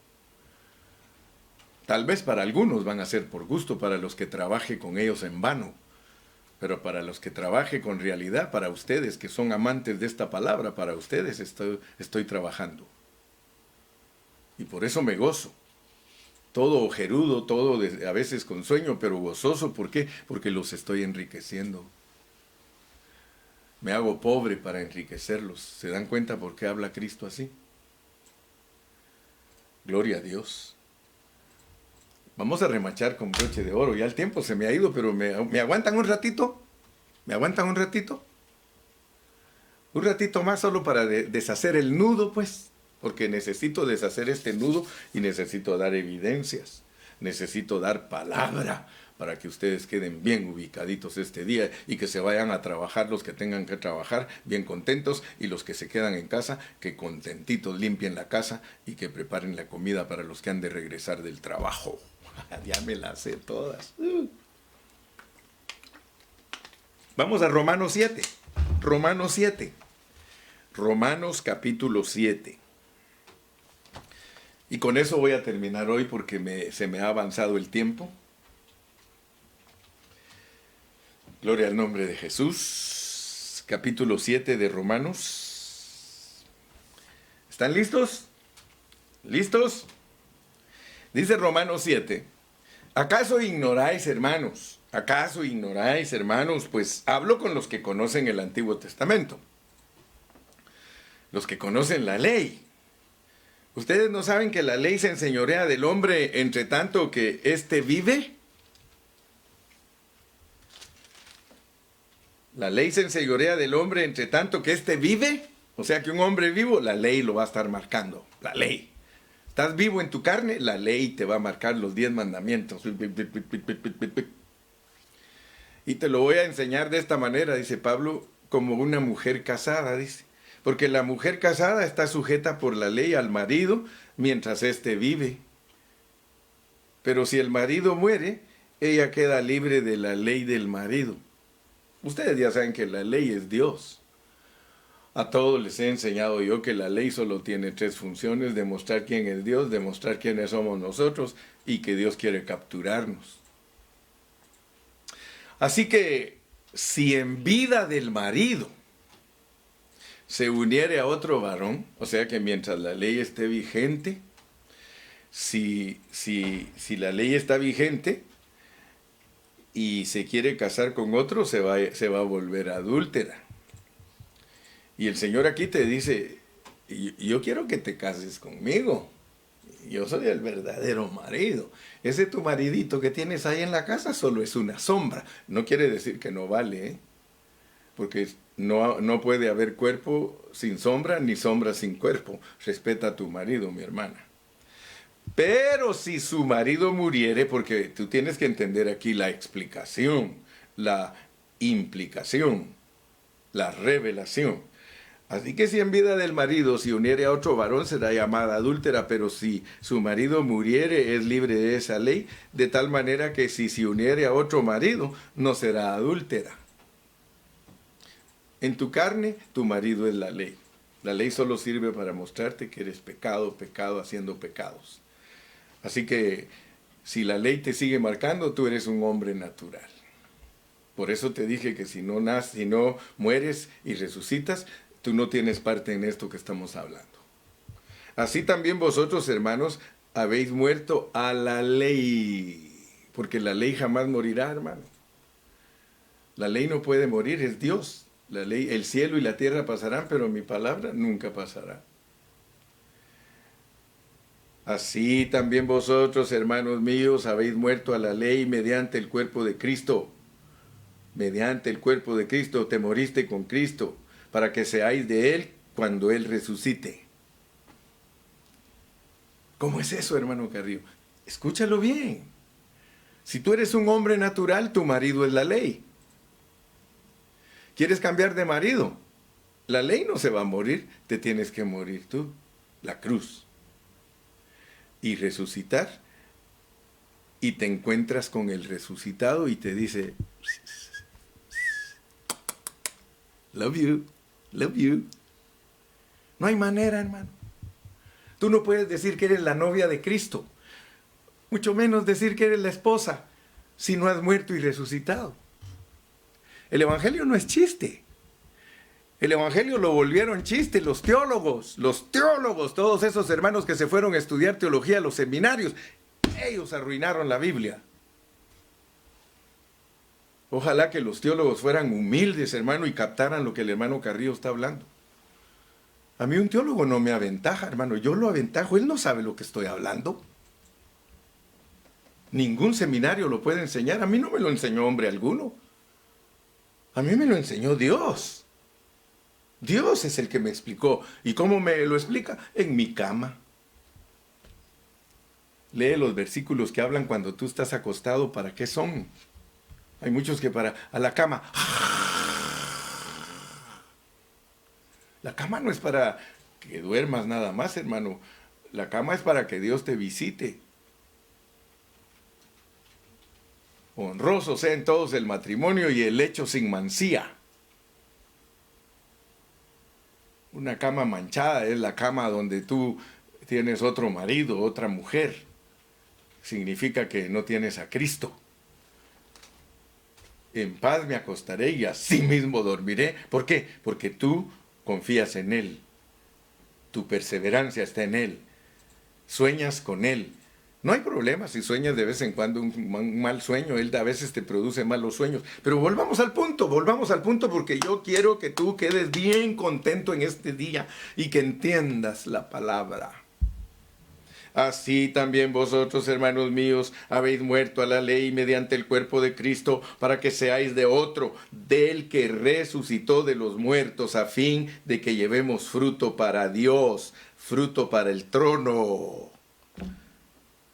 Tal vez para algunos van a ser por gusto, para los que trabaje con ellos en vano, pero para los que trabaje con realidad, para ustedes que son amantes de esta palabra, para ustedes estoy, estoy trabajando. Y por eso me gozo. Todo ojerudo, todo a veces con sueño, pero gozoso. ¿Por qué? Porque los estoy enriqueciendo. Me hago pobre para enriquecerlos. ¿Se dan cuenta por qué habla Cristo así? Gloria a Dios. Vamos a remachar con broche de oro. Ya el tiempo se me ha ido, pero me, aguantan un ratito. ¿Me aguantan un ratito? Un ratito más solo para deshacer el nudo, pues. Porque necesito deshacer este nudo y necesito dar evidencias. Necesito dar palabra para que ustedes queden bien ubicaditos este día y que se vayan a trabajar los que tengan que trabajar bien contentos y los que se quedan en casa que contentitos limpien la casa y que preparen la comida para los que han de regresar del trabajo. ya me las sé todas. Vamos a Romanos 7. Romanos 7. Romanos capítulo 7. Y con eso voy a terminar hoy porque se me ha avanzado el tiempo. Gloria al nombre de Jesús. Capítulo 7 de Romanos. ¿Están listos? ¿Listos? Dice Romanos 7. ¿Acaso ignoráis, hermanos? ¿Acaso ignoráis, hermanos? Pues hablo con los que conocen el Antiguo Testamento. Los que conocen la ley. ¿Ustedes no saben que la ley se enseñorea del hombre entre tanto que éste vive? La ley se enseñorea del hombre entre tanto que éste vive. O sea que un hombre vivo, la ley lo va a estar marcando. La ley. ¿Estás vivo en tu carne? La ley te va a marcar los diez mandamientos. Y te lo voy a enseñar de esta manera, dice Pablo, como una mujer casada, dice. Porque la mujer casada está sujeta por la ley al marido mientras éste vive. Pero si el marido muere, ella queda libre de la ley del marido. Ustedes ya saben que la ley es Dios. A todos les he enseñado yo que la ley solo tiene tres funciones, demostrar quién es Dios, demostrar quiénes somos nosotros y que Dios quiere capturarnos. Así que si en vida del marido se uniere a otro varón, o sea que mientras la ley esté vigente, si, si, si la ley está vigente, y se quiere casar con otro, se va, se va a volver adúltera. Y el Señor aquí te dice, yo quiero que te cases conmigo. Yo soy el verdadero marido. Ese tu maridito que tienes ahí en la casa solo es una sombra. No quiere decir que no vale, ¿eh? porque no, no puede haber cuerpo sin sombra ni sombra sin cuerpo. Respeta a tu marido, mi hermana. Pero si su marido muriere, porque tú tienes que entender aquí la explicación, la implicación, la revelación. Así que si en vida del marido se uniere a otro varón será llamada adúltera, pero si su marido muriere es libre de esa ley, de tal manera que si se uniere a otro marido no será adúltera. En tu carne tu marido es la ley. La ley solo sirve para mostrarte que eres pecado, pecado, haciendo pecados. Así que si la ley te sigue marcando, tú eres un hombre natural. Por eso te dije que si no naces, si no mueres y resucitas, tú no tienes parte en esto que estamos hablando. Así también vosotros, hermanos, habéis muerto a la ley, porque la ley jamás morirá, hermano. La ley no puede morir, es Dios. La ley, el cielo y la tierra pasarán, pero mi palabra nunca pasará. Así también vosotros, hermanos míos, habéis muerto a la ley mediante el cuerpo de Cristo. Mediante el cuerpo de Cristo te moriste con Cristo, para que seáis de Él cuando Él resucite. ¿Cómo es eso, hermano Carrillo? Escúchalo bien. Si tú eres un hombre natural, tu marido es la ley. ¿Quieres cambiar de marido? La ley no se va a morir, te tienes que morir tú. La cruz y resucitar. Y te encuentras con el resucitado y te dice, love you, love you. No hay manera, hermano. Tú no puedes decir que eres la novia de Cristo, mucho menos decir que eres la esposa, si no has muerto y resucitado. El Evangelio no es chiste. El Evangelio lo volvieron chiste los teólogos, los teólogos, todos esos hermanos que se fueron a estudiar teología a los seminarios, ellos arruinaron la Biblia. Ojalá que los teólogos fueran humildes, hermano, y captaran lo que el hermano Carrillo está hablando. A mí un teólogo no me aventaja, hermano, yo lo aventajo, él no sabe lo que estoy hablando. Ningún seminario lo puede enseñar, a mí no me lo enseñó hombre alguno. A mí me lo enseñó Dios. Dios es el que me explicó. ¿Y cómo me lo explica? En mi cama. Lee los versículos que hablan cuando tú estás acostado. ¿Para qué son? Hay muchos que para a la cama. La cama no es para que duermas nada más, hermano. La cama es para que Dios te visite. Honroso en todos el matrimonio y el hecho sin mancía. Una cama manchada es la cama donde tú tienes otro marido, otra mujer. Significa que no tienes a Cristo. en paz me acostaré y así mismo dormiré. ¿Por qué? Porque tú confías en Él. Tu perseverancia está en Él. Sueñas con Él. No hay problema si sueñas de vez en cuando un, mal sueño, Él a veces te produce malos sueños. Pero volvamos al punto, volvamos al punto porque yo quiero que tú quedes bien contento en este día y que entiendas la palabra. Así también vosotros, hermanos míos, habéis muerto a la ley mediante el cuerpo de Cristo para que seáis de otro, del que resucitó de los muertos, a fin de que llevemos fruto para Dios, fruto para el trono.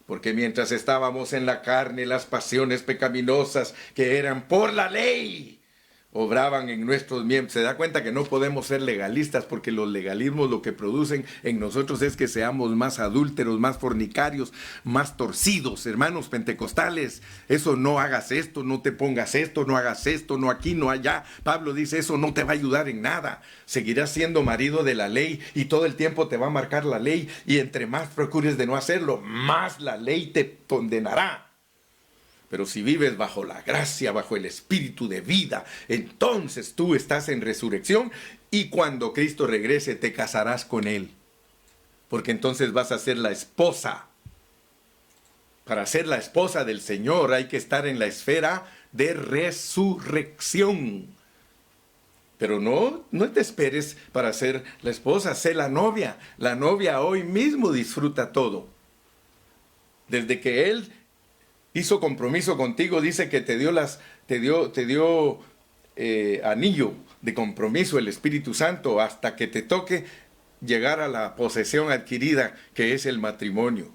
Porque mientras estábamos en la carne, las pasiones pecaminosas que eran por la ley, obraban en nuestros miembros. Se da cuenta que no podemos ser legalistas porque los legalismos lo que producen en nosotros es que seamos más adúlteros, más fornicarios, más torcidos, hermanos pentecostales. Eso no hagas esto, no te pongas esto, no hagas esto, no aquí, no allá. Pablo dice, eso no te va a ayudar en nada. Seguirás siendo marido de la ley y todo el tiempo te va a marcar la ley y entre más procures de no hacerlo, más la ley te condenará. Pero si vives bajo la gracia, bajo el espíritu de vida, entonces tú estás en resurrección y cuando Cristo regrese te casarás con Él. Porque entonces vas a ser la esposa. Para ser la esposa del Señor hay que estar en la esfera de resurrección. Pero no, no te esperes para ser la esposa, sé la novia. La novia hoy mismo disfruta todo. Desde que Él hizo compromiso contigo, dice que te dio las, te dio, te dio eh, anillo de compromiso el Espíritu Santo hasta que te toque llegar a la posesión adquirida que es el matrimonio.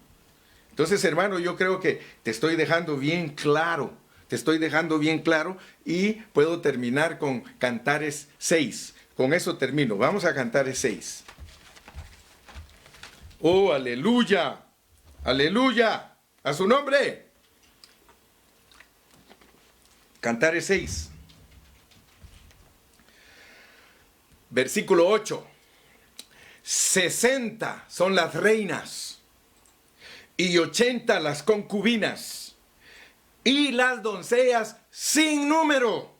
Entonces, hermano, yo creo que te estoy dejando bien claro, te estoy dejando bien claro y puedo terminar con Cantares 6. Con eso termino. Vamos a Cantares 6. Oh, aleluya, aleluya, a su nombre. Cantares 6. Versículo 8. 60 son las reinas y 80 las concubinas y las doncellas sin número.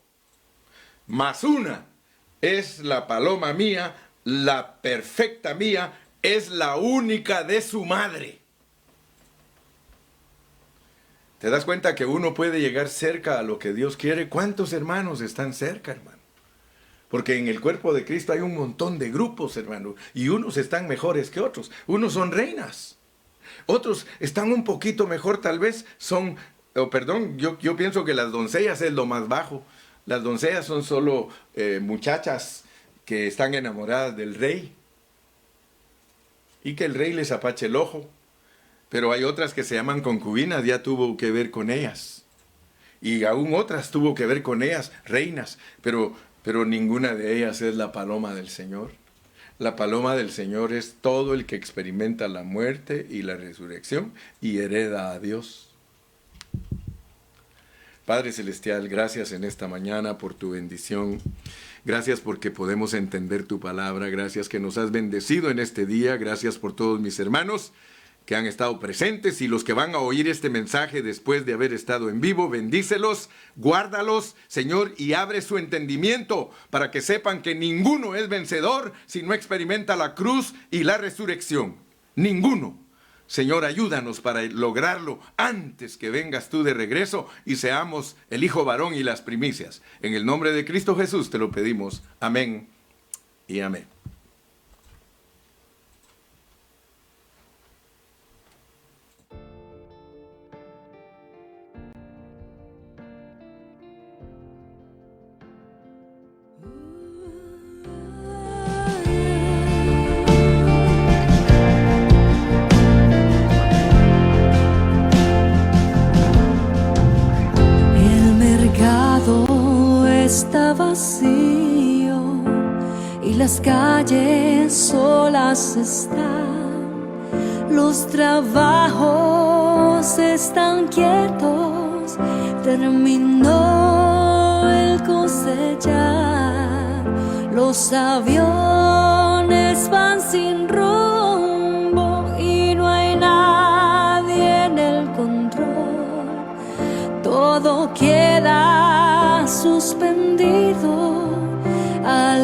Más una es la paloma mía, la perfecta mía, es la única de su madre. ¿Te das cuenta que uno puede llegar cerca a lo que Dios quiere? ¿Cuántos hermanos están cerca, hermano? Porque en el cuerpo de Cristo hay un montón de grupos, hermano, y unos están mejores que otros. Unos son reinas, otros están un poquito mejor, tal vez son, oh, perdón, yo, yo pienso que las doncellas es lo más bajo. Las doncellas son solo eh, muchachas que están enamoradas del rey y que el rey les apache el ojo pero hay otras que se llaman concubinas, ya tuvo que ver con ellas. Y aún otras tuvo que ver con ellas, reinas, pero, pero ninguna de ellas es la paloma del Señor. La paloma del Señor es todo el que experimenta la muerte y la resurrección y hereda a Dios. Padre Celestial, gracias en esta mañana por tu bendición. Gracias porque podemos entender tu palabra. Gracias que nos has bendecido en este día. Gracias por todos mis hermanos que han estado presentes y los que van a oír este mensaje después de haber estado en vivo, bendícelos, guárdalos, Señor, y abre su entendimiento para que sepan que ninguno es vencedor si no experimenta la cruz y la resurrección. Ninguno. Señor, ayúdanos para lograrlo antes que vengas tú de regreso y seamos el Hijo varón y las primicias. En el nombre de Cristo Jesús te lo pedimos. Amén y amén. Las calles solas están, los trabajos están quietos, terminó el cosechar, los aviones van sin rumbo y no hay nadie en el control, todo queda suspendido a